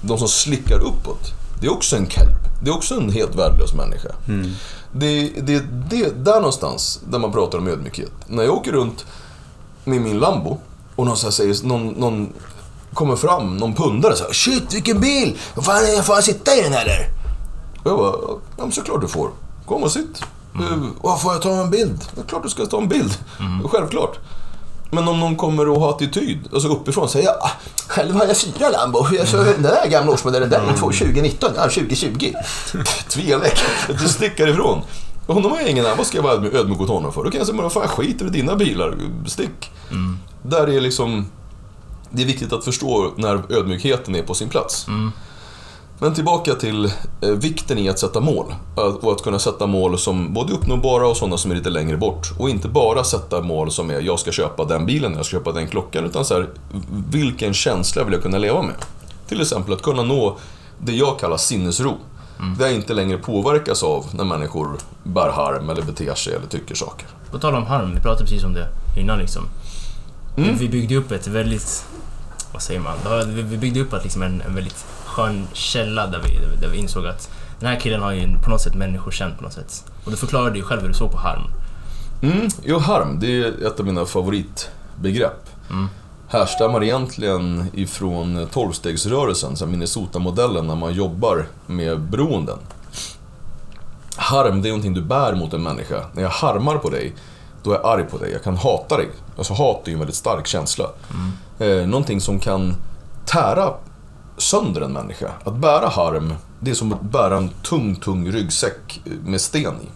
de som slickar uppåt, det är också en kelp. Det är också en helt värdelös människa. Det, det, det där någonstans, där man pratar om ödmjukhet. När jag åker runt med min Lambo och någon, så säger, någon, någon kommer fram, någon pundare så här, Shit vilken bil! Fan, får jag sitta i den eller? Och jag bara, ja men såklart du får. Kom och sitt. Mm. får jag ta en bild? Är klart du ska ta en bild. Självklart. Men om någon kommer och har attityd, alltså uppifrån, säger jag "Ah, själv har jag fyra Lambo. Jag så den där gamla årsmodellen, den är 2019, ja 2020. Tvevek, du stickar ifrån. Honom har jag ingen vad ska jag vara ödmjuk- mot honom för? Då kan jag säga, men fan jag skiter i dina bilar, stick. Där är liksom, det är viktigt att förstå när ödmjukheten är på sin plats. Men tillbaka till eh, vikten i att sätta mål. Att- Och att kunna sätta mål som både uppnåbara och sådana som är lite längre bort. Och inte bara sätta mål som är jag ska köpa den bilen, jag ska köpa den klockan. Utan så här, vilken känsla vill jag kunna leva med? Till exempel att kunna nå det jag kallar sinnesro. Det jag inte längre påverkas av när människor bär harm eller beter sig eller tycker saker. På tal om harm, vi pratade precis om det innan liksom. Mm. Vi byggde upp ett väldigt... Vad säger man? Vi byggde upp ett, liksom en, en väldigt skön källa där vi, där vi insåg att den här killen har ju på något sätt människokänt på något sätt. Och du förklarade ju själv hur du såg på harm. Mm, jo, harm, det är ett av mina favoritbegrepp. Mm. Härstammar egentligen ifrån tolvstegsrörelsen, Minnesota-modellen, när man jobbar med beroenden. Harm, det är någonting du bär mot en människa. När jag harmar på dig, då är jag arg på dig. Jag kan hata dig. Alltså hat är ju en väldigt stark känsla. Eh, någonting som kan tära sönder en människa. Att bära harm, det är som att bära en tung, tung ryggsäck med sten i.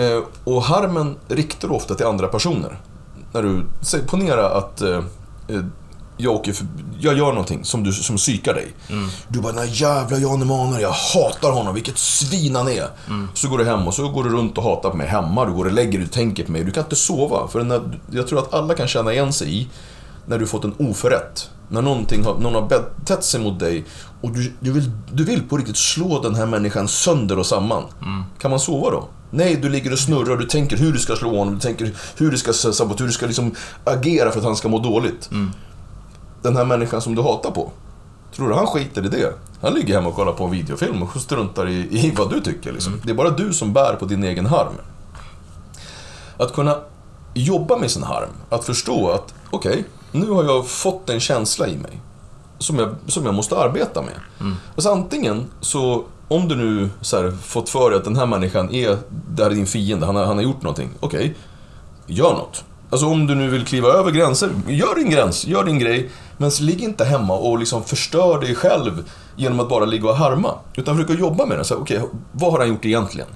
Eh, och harmen riktar du ofta till andra personer. När du, säg, ponera att eh, eh jag, åker för, jag gör någonting som, du, som psykar dig. Du bara, den här jävla Jan Emanuel, jag hatar honom, vilket svin han är. Så går du hem och så går du runt och hatar på mig hemma, du går och lägger dig och tänker på mig. Du kan inte sova, för när, jag tror att alla kan känna igen sig i när du fått en oförrätt. När någonting har, någon har betett sig mot dig och du, du, vill, du vill på riktigt slå den här människan sönder och samman. Kan man sova då? Nej, du ligger och snurrar och du tänker hur du ska slå honom, du tänker hur du ska sabotera, hur du ska liksom agera för att han ska må dåligt. Den här människan som du hatar på, tror du han skiter i det? Han ligger hemma och kollar på en videofilm och struntar i, i vad du tycker. Liksom. Det är bara du som bär på din egen harm. Att kunna jobba med sin harm, att förstå att okej, nu har jag fått en känsla i mig som jag, som jag måste arbeta med. Alltså antingen så, om du nu så här, fått för dig att den här människan är, det här är din fiende, han har, han har gjort någonting. Okej, gör något. Alltså om du nu vill kliva över gränser, gör din gräns, gör din grej. Men ligg inte hemma och liksom förstör dig själv genom att bara ligga och harma. Utan försök att jobba med det. Så Okej, vad har han gjort egentligen?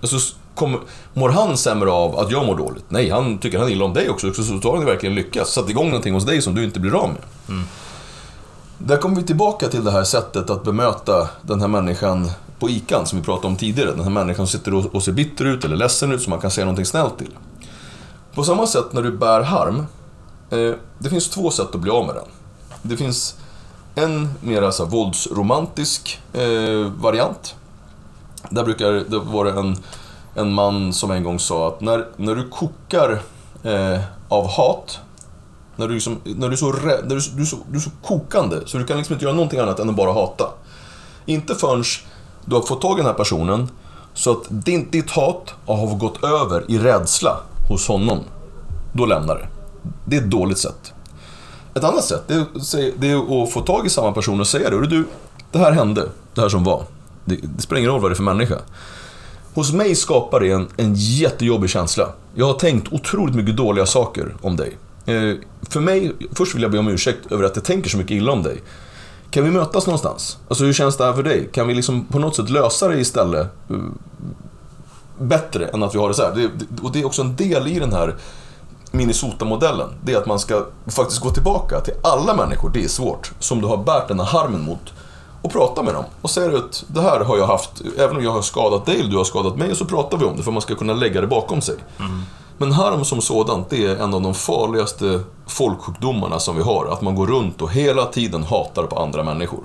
Alltså, s- kommer, mår han sämre av att jag mår dåligt? Nej, han tycker han illa om dig också. Så då har han verkligen lyckats. Satt igång någonting hos dig som du inte blir av med. Där kommer vi tillbaka till det här sättet att bemöta den här människan på ICAn som vi pratade om tidigare. Den här människan som sitter och och ser bitter ut eller ledsen ut som man kan säga någonting snällt till. På samma sätt när du bär harm, eh, det finns två sätt att bli av med den. Det finns en mer så här, våldsromantisk eh, variant. Där brukar det vara en, en man som en gång sa att när, när du kokar eh, av hat När du, liksom, när du, är, så rädd, när du, du, är så, du är så kokande så du kan liksom inte göra någonting annat än att bara hata. Inte förrän du har fått tag i den här personen så att din, ditt hat har gått över i rädsla hos honom. Då lämnar det. Det är ett dåligt sätt. Ett annat sätt det är, att det är att få tag i samma person och säga det. Du, det här hände. Det här som var. Det, det spelar ingen roll vad det är för människa. Hos mig skapar det en, en jättejobbig känsla. Jag har tänkt otroligt mycket dåliga saker om dig. Eh, för mig, först vill jag be om ursäkt över att jag tänker så mycket illa om dig. Kan vi mötas någonstans? Alltså hur känns det här för dig? Kan vi liksom på något sätt lösa det istället? Eh, bättre än att vi har det så här. Det, det, och det är också en del i den här Minnesota-modellen. Det är att man ska faktiskt gå tillbaka till alla människor, det är svårt, som du har bärt den här harmen mot. Och prata med dem. Och säga att det här har jag haft, även om jag har skadat dig eller du har skadat mig, så pratar vi om det för man ska kunna lägga det bakom sig. Mm. Men harm som sådant, det är en av de farligaste folksjukdomarna som vi har. Att man går runt och hela tiden hatar på andra människor.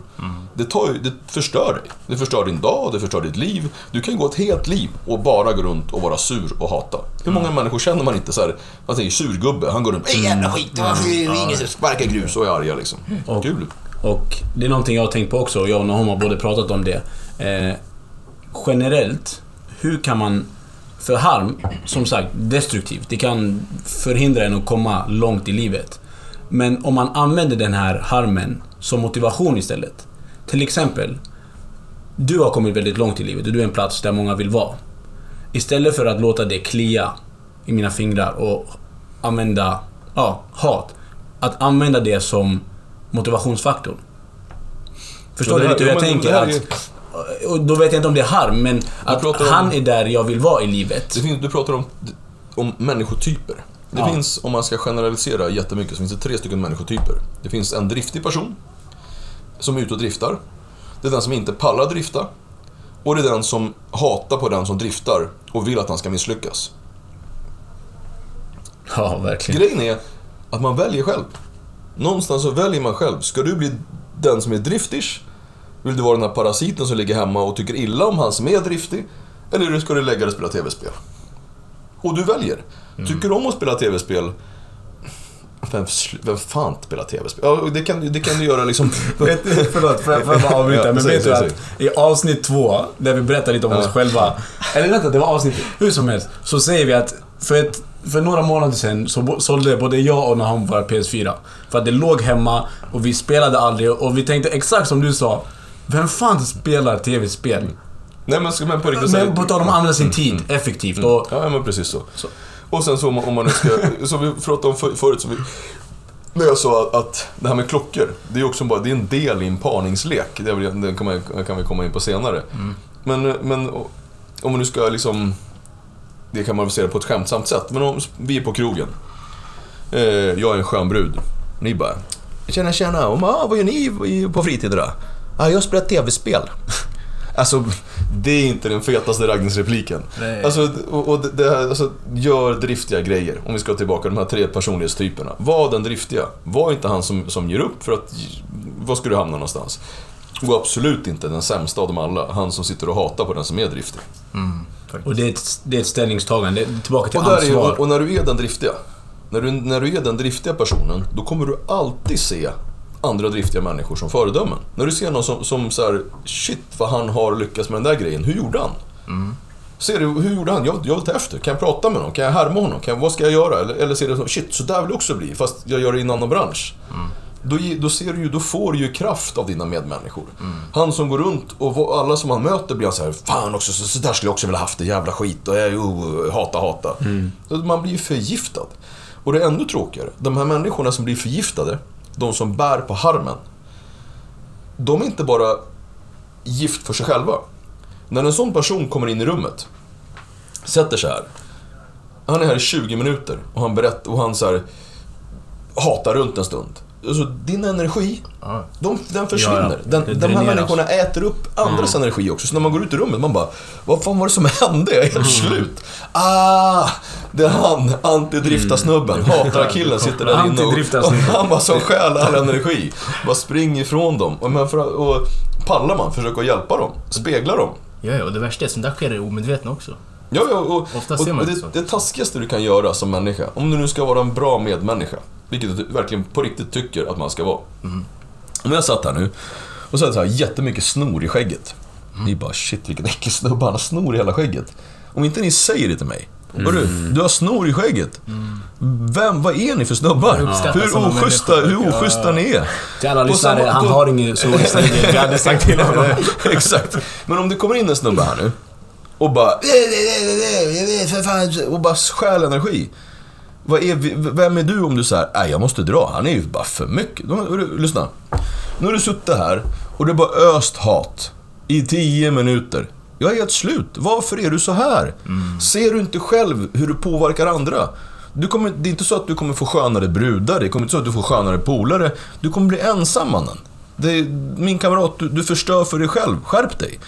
Det, tar det förstör dig. Det förstör din dag, det förstör ditt liv. Du kan gå ett helt liv och bara gå runt och vara sur och hata. Hur många människor känner man inte så här, man säger surgubbe, han går runt "Ej, jävla skit, det ingen som sparkar grus och är arga liksom. Och- Kul. Och det är någonting jag har tänkt på också, och jag och Nahom har både pratat om det. Eh, generellt, hur kan man... För harm, som sagt, destruktivt. Det kan förhindra en att komma långt i livet. Men om man använder den här harmen som motivation istället. Till exempel, du har kommit väldigt långt i livet och du är en plats där många vill vara. Istället för att låta det klia i mina fingrar och använda ja, hat. Att använda det som motivationsfaktor. Förstår du lite hur ja, jag men tänker? här Att, och då vet jag inte om det är harm, men att pratar om- han är där jag vill vara i livet. Finns, du pratar om, om människotyper. Det Ja. finns, om man ska generalisera jättemycket, så finns det tre stycken människotyper. Det finns en driftig person, som är ute och driftar. Det är den som inte pallar drifta. Och det är den som hatar på den som driftar och vill att han ska misslyckas. Ja, verkligen. Grejen är att man väljer själv. Någonstans så väljer man själv. Ska du bli den som är driftish? Vill du vara den här parasiten som ligger hemma och tycker illa om han som är driftig? Eller ska du lägga dig och spela tv-spel? Och du väljer. Tycker du om att spela tv-spel? Vem, vem fan spelar tv-spel? Ja, det kan, det kan du göra liksom... Förlåt, får jag, bara avbryta? Ja, men vet du att i avsnitt två, där vi berättar lite om oss själva. Eller vänta, det var avsnitt... Hur som helst, så säger vi att för, ett, för några månader sedan så sålde både jag och Nahom våra PS4. För att det låg hemma och vi spelade aldrig och vi tänkte exakt som du sa. Vem fan spelar tv-spel? Nej men, man på riktigt. Men på tal om att använda sin tid effektivt och... Ja, men precis så. Och sen så om man, om man nu ska, som vi pratade om för, förut, så vi, när jag sa att, att det här med klockor, det är också bara, det är en del i en parningslek. Det, väl- det kan, man, kan vi komma in på senare. Men, men om man nu ska liksom, det kan man väl säga på ett skämtsamt sätt, men om vi är på krogen. Eh, jag är en skön brud. Ni bara, tjena tjena, och, ah, vad gör ni på fritiden då? Ah, jag spelar tv-spel. Alltså, det är inte den fetaste raggningsrepliken. Alltså, och, och det, det här, alltså, gör driftiga grejer. Om vi ska tillbaka de här tre personlighetstyperna. Var den driftiga. Var inte han som, som ger upp för att... Var ska du hamna någonstans? Och absolut inte den sämsta av dem alla. Han som sitter och hatar på den som är driftig. Och det är ett, det är ett ställningstagande. Tillbaka till Och, är, ansvar. och, och när du är den driftiga. När du, när du är den driftiga personen, då kommer du alltid se andra driftiga människor som föredömen. När du ser någon som, som så här, shit vad han har lyckats med den där grejen, hur gjorde han? Ser du, hur gjorde han? Jag, jag vill ta efter. Kan jag prata med honom? Kan jag härma honom? Kan jag, vad ska jag göra? Eller, eller ser du som, shit, så där vill jag också bli, fast jag gör det i en annan bransch. Då, ge- då, ser du ju, då får du ju kraft av dina medmänniskor. Han som går runt och alla som han möter blir han så här, fan också, så, så där skulle jag också vilja haft det, jävla skit. Och jag, oh, hata, hata. Så man blir ju förgiftad. Och det är ännu tråkigare, de här människorna som blir förgiftade, de som bär på harmen, de är inte bara gift för sig själva. När en sån person kommer in i rummet, sätter sig här, han är här i 20 minuter och han berättar och han så här, hatar runt en stund. Alltså, din energi, Ja. de, den försvinner. Ja. Den, de här människorna äter upp andras energi också. Så när man går ut i rummet, man bara Vad fan var det som hände? Jag är helt slut. Ah! Det är han, antidriftarsnubben. Hatar-killen sitter där inne och, och han bara som stjäl all energi. Bara springer ifrån dem. Och, men för, och pallar man, försöka hjälpa dem. Spegla dem. Ja, ja, och det värsta är att sånt där sker i omedvetna också. Ja, ja, och, och, och så. det, det taskigaste du kan göra som människa, om du nu ska vara en bra medmänniska, Vilket jag verkligen på riktigt tycker att man ska vara. Om jag satt här nu och så hade jag så här jättemycket snor i skägget. Ni bara shit vilken äcklig snubbe, han har snor i hela skägget. Om inte ni säger det till mig. Hörru, du har snor i skägget. Vem, vad är ni för snubbar? Hur oschyssta, hur oschyssta ni är. Till alla lyssnare, samma- han på- har ingen så Vi hade sagt till honom. Exakt. Men om det kommer in en snubbe här nu och bara... Och bara stjäl energi. Vad är, vi- vem är du om du säger nej jag måste dra, han är ju bara för mycket. Lyssna. Nu har du suttit här och är bara öst hat i tio minuter. Jag är helt slut. Varför är du så här? Ser du inte själv hur du påverkar andra? Du kommer, det är inte så att du kommer få skönare brudar, det kommer inte så att du får skönare polare. Du kommer bli ensam mannen. Det min kamrat, du, du förstör för dig själv. Skärp dig.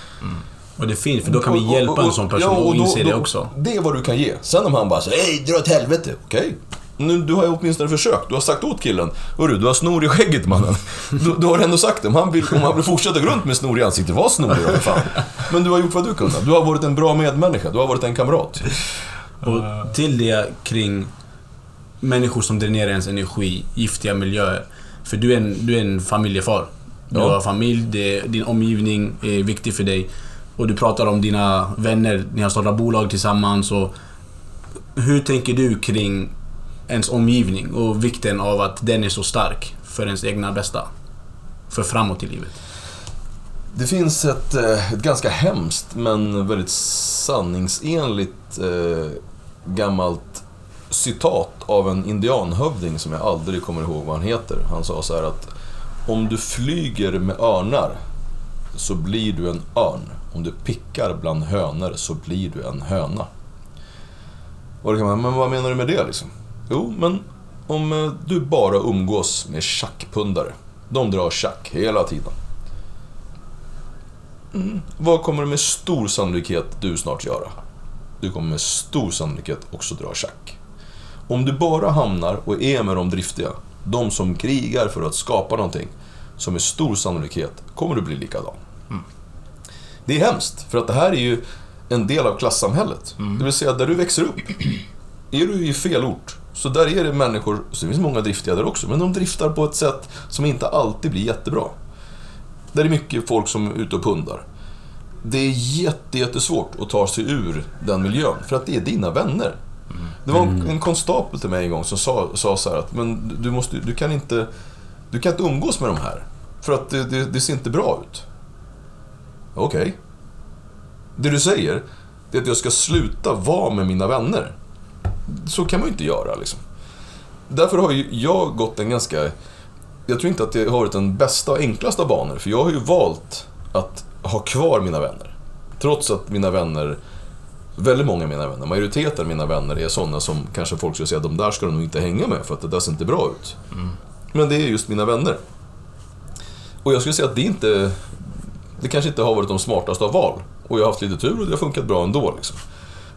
Och det är fint, för då kan vi Och- och- hjälpa och- en sån person ja, och då- inse då- det också. Det är vad du kan ge. Sen om han bara säger hej, dra åt helvete. Okej. Nu, du har åtminstone försökt. Du har sagt åt killen. Hörru, du har snor i skägget mannen. Du, du har ändå sagt det. Om han vill, om han vill fortsätta gå runt med snor i ansiktet, var snorig då fan. Men du har gjort vad du kunde. Du har varit en bra medmänniska. Du har varit en kamrat. Och till det kring människor som dränerar ens energi, giftiga miljöer. För du är en, du är en familjefar. Du Ja. har familj, det, din omgivning är viktig för dig. Och du pratar om dina vänner, ni har startat bolag tillsammans. Och hur tänker du kring ens omgivning och vikten av att den är så stark för ens egna bästa? För framåt i livet. Det finns ett, eh, ett ganska hemskt men väldigt sanningsenligt eh, gammalt citat av en indianhövding som jag aldrig kommer ihåg vad han heter. Han sa så här att om du flyger med örnar så blir du en örn. Om du pickar bland hönor så blir du en höna. Och då kan man, men vad menar du med det liksom? Jo, men om eh, du bara umgås med tjackpundare. De drar tjack hela tiden. Mm. Vad kommer du med stor sannolikhet du snart göra? Du kommer med stor sannolikhet också dra tjack. Om du bara hamnar och är med de driftiga, de som krigar för att skapa någonting, så med stor sannolikhet kommer du bli likadan. Det är hemskt, för att det här är ju en del av klassamhället. Det vill säga, där du växer upp, är du i fel ort, så där är det människor, så det finns många driftiga där också, men de driftar på ett sätt som inte alltid blir jättebra. Där är mycket folk som är ute och pundar. Det är jätte, jättesvårt att ta sig ur den miljön, för att det är dina vänner. Det var en, en konstapel till mig en gång som sa, sa så här att men du, måste, du, kan inte, du kan inte umgås med de här, för att det, det, det ser inte bra ut. Okej. Det du säger, det är att jag ska sluta vara med mina vänner. Så kan man ju inte göra liksom. Därför har ju jag gått en ganska... Jag tror inte att det har varit den bästa och enklaste av banor, för jag har ju valt att ha kvar mina vänner. Trots att mina vänner, väldigt många av mina vänner, majoriteten av mina vänner är sådana som kanske folk skulle säga de där ska du nog inte hänga med för att det där ser inte bra ut. Men det är just mina vänner. Och jag skulle säga att det inte, det kanske inte har varit de smartaste av val. Och jag har haft lite tur och det har funkat bra ändå. Liksom.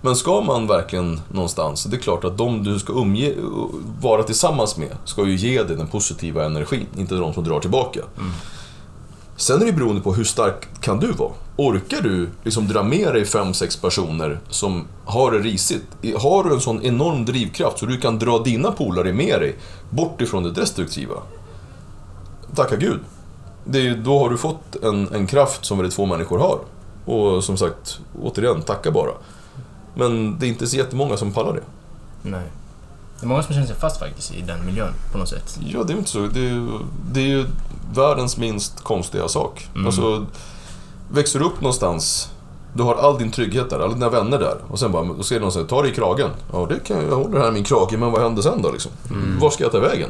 Men ska man verkligen någonstans, det är klart att de du ska umge, vara tillsammans med ska ju ge dig den positiva energin, inte de som drar tillbaka. Sen är det beroende på hur stark kan du vara. Orkar du liksom dra med dig fem, sex personer som har det risigt? Har du en sån enorm drivkraft så du kan dra dina polare med dig bort ifrån det destruktiva? Tacka gud. Det är, då har du fått en, en kraft som väldigt få människor har. Och som sagt, återigen, tacka bara. Men det är inte så jättemånga som pallar det. Nej. Det är många som känner sig fast faktiskt i den miljön på något sätt. Ja, det är inte så. Det är, ju- det är ju världens minst konstiga sak. Mm. Alltså, växer du upp någonstans, du har all din trygghet där, alla dina vänner där. Och sen bara, då ser någon säga, ta dig i kragen. Ja, det kan jag, jag håller här i min krage, men vad händer sen då liksom? Mm. Var ska jag ta vägen?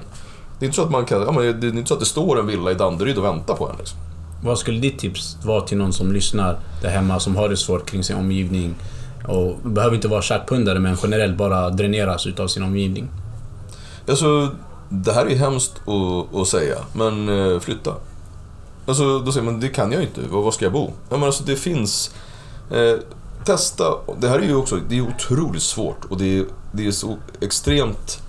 Det är inte så att man kan, ja, men det är inte så att det står en villa i Danderyd och väntar på en liksom. Vad skulle ditt tips vara till någon som lyssnar där hemma, som har det svårt kring sin omgivning? Och behöver inte vara tjackpundare, men generellt bara dräneras utav sin omgivning. Alltså, det här är hemskt att, att säga, men eh, flytta. Alltså, då säger man, det kan jag inte. Var, var ska jag bo? Ja, men alltså, det finns... Eh, testa. Det här är ju också, det är otroligt svårt och det är, det är så extremt...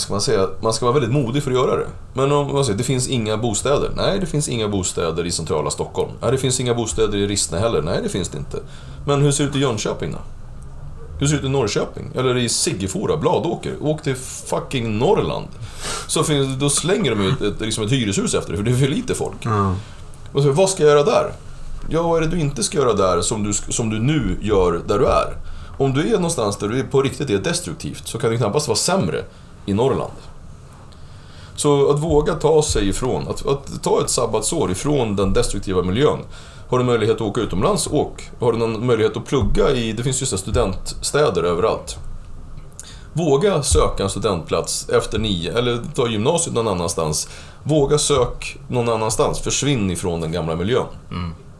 Ska man säga? Man ska vara väldigt modig för att göra det. Men om man säger, det finns inga bostäder. Nej, det finns inga bostäder i centrala Stockholm. Nej, det finns inga bostäder i Rissne heller. Nej, det finns det inte. Men hur ser det ut i Jönköping då? Du ser ut i Norrköping, eller i Siggefora, Bladåker. Åk till fucking Norrland. Så finns, då slänger de ut ett, liksom ett hyreshus efter det, för det är för lite folk. Ja. Och så, vad ska jag göra där? Ja, vad är det du inte ska göra där som du, som du nu gör där du är? Om du är någonstans där du på riktigt är destruktivt så kan det knappast vara sämre i Norrland. Så att våga ta sig ifrån, att, att ta ett sabbatsår ifrån den destruktiva miljön. Har du möjlighet att åka utomlands, åk. Har du någon möjlighet att plugga i, det finns ju studentstäder överallt. Våga söka en studentplats efter nio, eller ta gymnasiet någon annanstans. Våga sök någon annanstans. Försvinn ifrån den gamla miljön.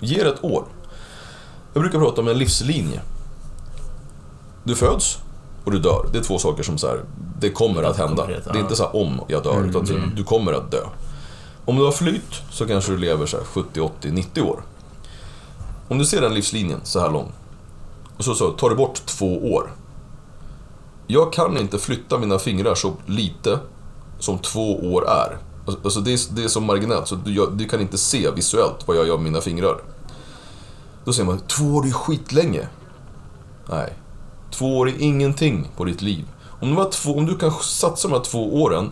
Ge det ett år. Jag brukar prata om en livslinje. Du föds och du dör. Det är två saker som så här, det kommer att hända. Det är inte så om jag dör, utan så du kommer att dö. Om du har flytt så kanske du lever så här 70, 80, 90 år. Om du ser den livslinjen så här lång och så, så tar du bort två år. Jag kan inte flytta mina fingrar så lite som två år är. Alltså det, är det är så marginellt så du, jag, du kan inte se visuellt vad jag gör med mina fingrar. Då säger man, två år är skitlänge. Nej. Två år är ingenting på ditt liv. Om, var två, om du kan satsa de här två åren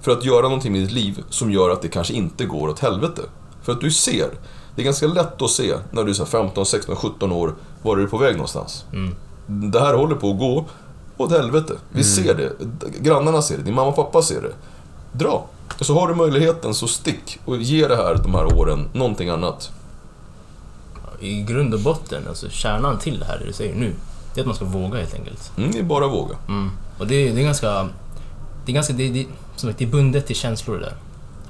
för att göra någonting med ditt liv som gör att det kanske inte går åt helvete. För att du ser. Det är ganska lätt att se när du är så här 15, 16, 17 år var du är på väg någonstans. Det här håller på att gå åt helvete. Vi ser det. Grannarna ser det. Din mamma och pappa ser det. Dra. Så har du möjligheten, så stick och ge det här, de här åren, någonting annat. I grund och botten, alltså kärnan till det här, det du säger nu, det är att man ska våga helt enkelt. Mm, det är bara att våga. Mm. Och det, det är ganska... Det är ganska... Det, det, som sagt, det är bundet till känslor det där.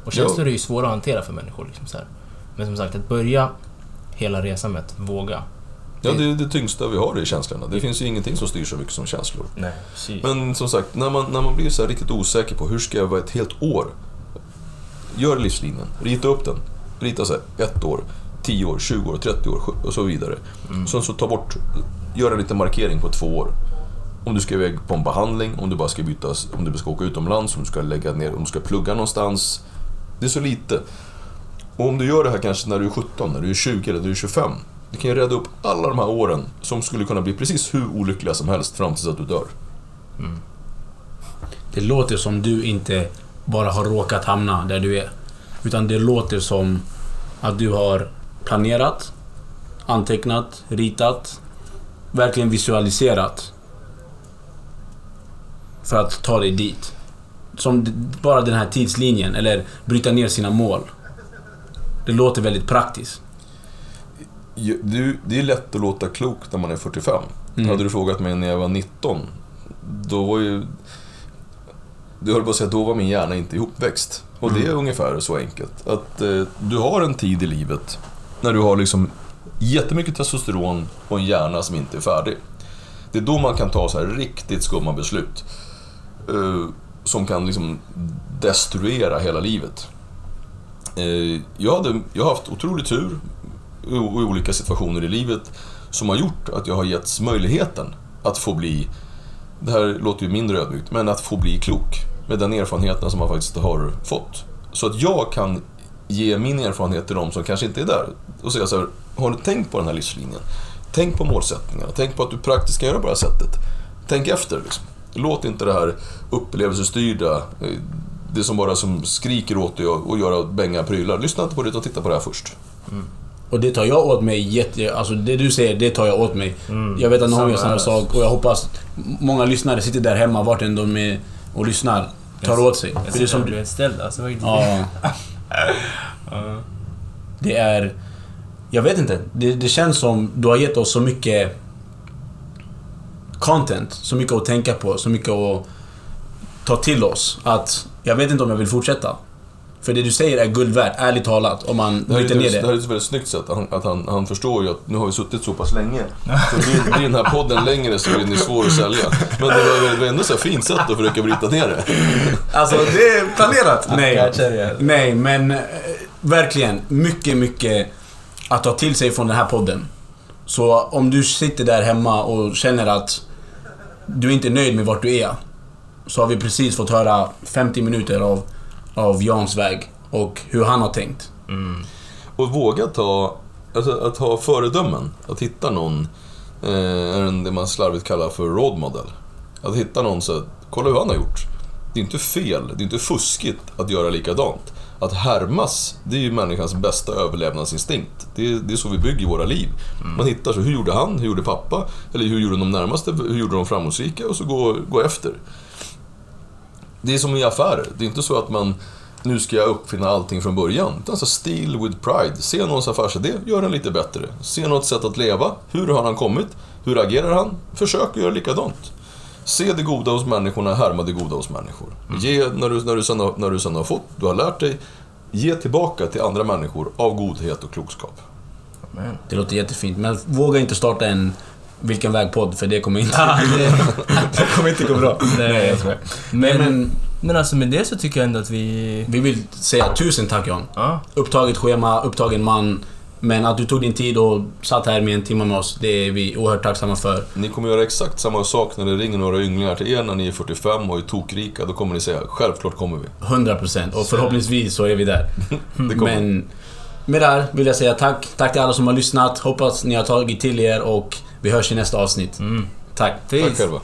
Och känslor är ju svåra att hantera för människor. Liksom så här. Men som sagt, att börja hela resan med att våga. Ja, det är det tyngsta vi har i känslorna. Det finns ju ingenting som styr så mycket som känslor. Nej, precis. Men som sagt, när man, när man blir så riktigt osäker på hur ska jag vara ett helt år? Gör livslinjen, rita upp den. Rita så här, ett år, 10 år, 20 år, 30 år och så vidare. Sen så ta bort, gör en liten markering på två år. Om du ska iväg på en behandling, om du bara ska byta, om du ska åka utomlands, om du ska lägga ner, om du ska plugga någonstans. Det är så lite. Och om du gör det här kanske när du är 17, när du är 20 eller när du är 25. Det kan ju rädda upp alla de här åren som skulle kunna bli precis hur olyckliga som helst fram tills att du dör. Mm. Det låter som du inte bara har råkat hamna där du är. Utan det låter som att du har planerat, antecknat, ritat, verkligen visualiserat. För att ta dig dit. Som bara den här tidslinjen, eller bryta ner sina mål. Det låter väldigt praktiskt. Det är lätt att låta klok när man är 45. Mm. Hade du frågat mig när jag var 19, då var ju... Du höll på att säga, då var min hjärna inte ihopväxt. Och det är ungefär så enkelt. Att eh, du har en tid i livet när du har liksom jättemycket testosteron och en hjärna som inte är färdig. Det är då man kan ta så här riktigt skumma beslut. Eh, som kan liksom destruera hela livet. Eh, jag, hade, jag har haft otrolig tur i, i olika situationer i livet som har gjort att jag har getts möjligheten att få bli, det här låter ju mindre ödmjukt, men att få bli klok med den erfarenheten som man faktiskt har fått. Så att jag kan ge min erfarenhet till de som kanske inte är där och säga så här, har du tänkt på den här livslinjen? Tänk på målsättningarna, tänk på att du praktiskt kan göra på det här sättet. Tänk efter liksom. Låt inte det här upplevelsestyrda, eh, det som bara som skriker åt dig och göra bänga prylar. Lyssna inte på det utan titta på det här först. Och det tar jag åt mig jätte... Alltså det du säger, det tar jag åt mig. Jag vet att någon gör Samma sak och jag hoppas många lyssnare sitter där hemma vart än de är och lyssnar. Tar åt sig. Jag För det är som som blev ställd alltså. Är. Ja. Det är... Jag vet inte. Det, det känns som du har gett oss så mycket content, så mycket att tänka på, så mycket att ta till oss. Att jag vet inte om jag vill fortsätta. För det du säger är guld värt, ärligt talat, om man Det bryter ner ett- det här det. är ett väldigt snyggt sätt. Han, att han, han förstår ju att nu har vi suttit så pass länge. Så blir, blir den här podden längre så blir den svår att sälja. Men det var, det var ändå så här fint sätt att försöka bryta ner det. Alltså, det är planerat. Nej. det. Nej, men eh, verkligen mycket, mycket att ta till sig från den här podden. Så om du sitter där hemma och känner att du inte är nöjd med vart du är. Så har vi precis fått höra 50 minuter av, av Jans väg och hur han har tänkt. Mm. Och våga ta, alltså att ha föredömen. Att hitta någon, eh, det man slarvigt kallar för road model. Att hitta någon så att, kolla hur han har gjort. Det är inte fel, det är inte fuskigt att göra likadant. Att härmas, det är ju människans bästa överlevnadsinstinkt. Det är, det är så vi bygger våra liv. Man hittar så, hur gjorde han? Hur gjorde pappa? Eller hur gjorde de närmaste? Hur gjorde de framgångsrika? Och så gå, gå efter. Det är som i affärer. Det är inte så att man, nu ska jag uppfinna allting från början. Utan så steal with pride. Se någons affärsidé, gör den lite bättre. Se något sätt att leva. Hur har han kommit? Hur agerar han? Försök att göra likadant. Se det goda hos människorna, härma det goda hos människor. Ge, när du, när, du sen har, när du sen har fått, du har lärt dig, ge tillbaka till andra människor av godhet och klokskap. Men, Det låter jättefint, men våga inte starta en Vilken väg-podd, för det kommer inte... ah, det, kommer inte gå bra. Nej, jag skojar. men, men men alltså med det så tycker jag ändå att vi... vi vill säga tusen tack John. Ja, Upptaget schema, upptagen man. Men att du tog din tid och satt här med en timme med oss, det är vi oerhört tacksamma för. Ni kommer göra exakt samma sak när det ringer några ynglingar till er när ni är 45 och är tokrika. Då kommer ni säga, självklart kommer vi. 100% och förhoppningsvis så är vi där. Det. Men med det här vill jag säga tack. Tack till alla som har lyssnat. Hoppas ni har tagit till er och vi hörs i nästa avsnitt. mm. Tack. Tack själva.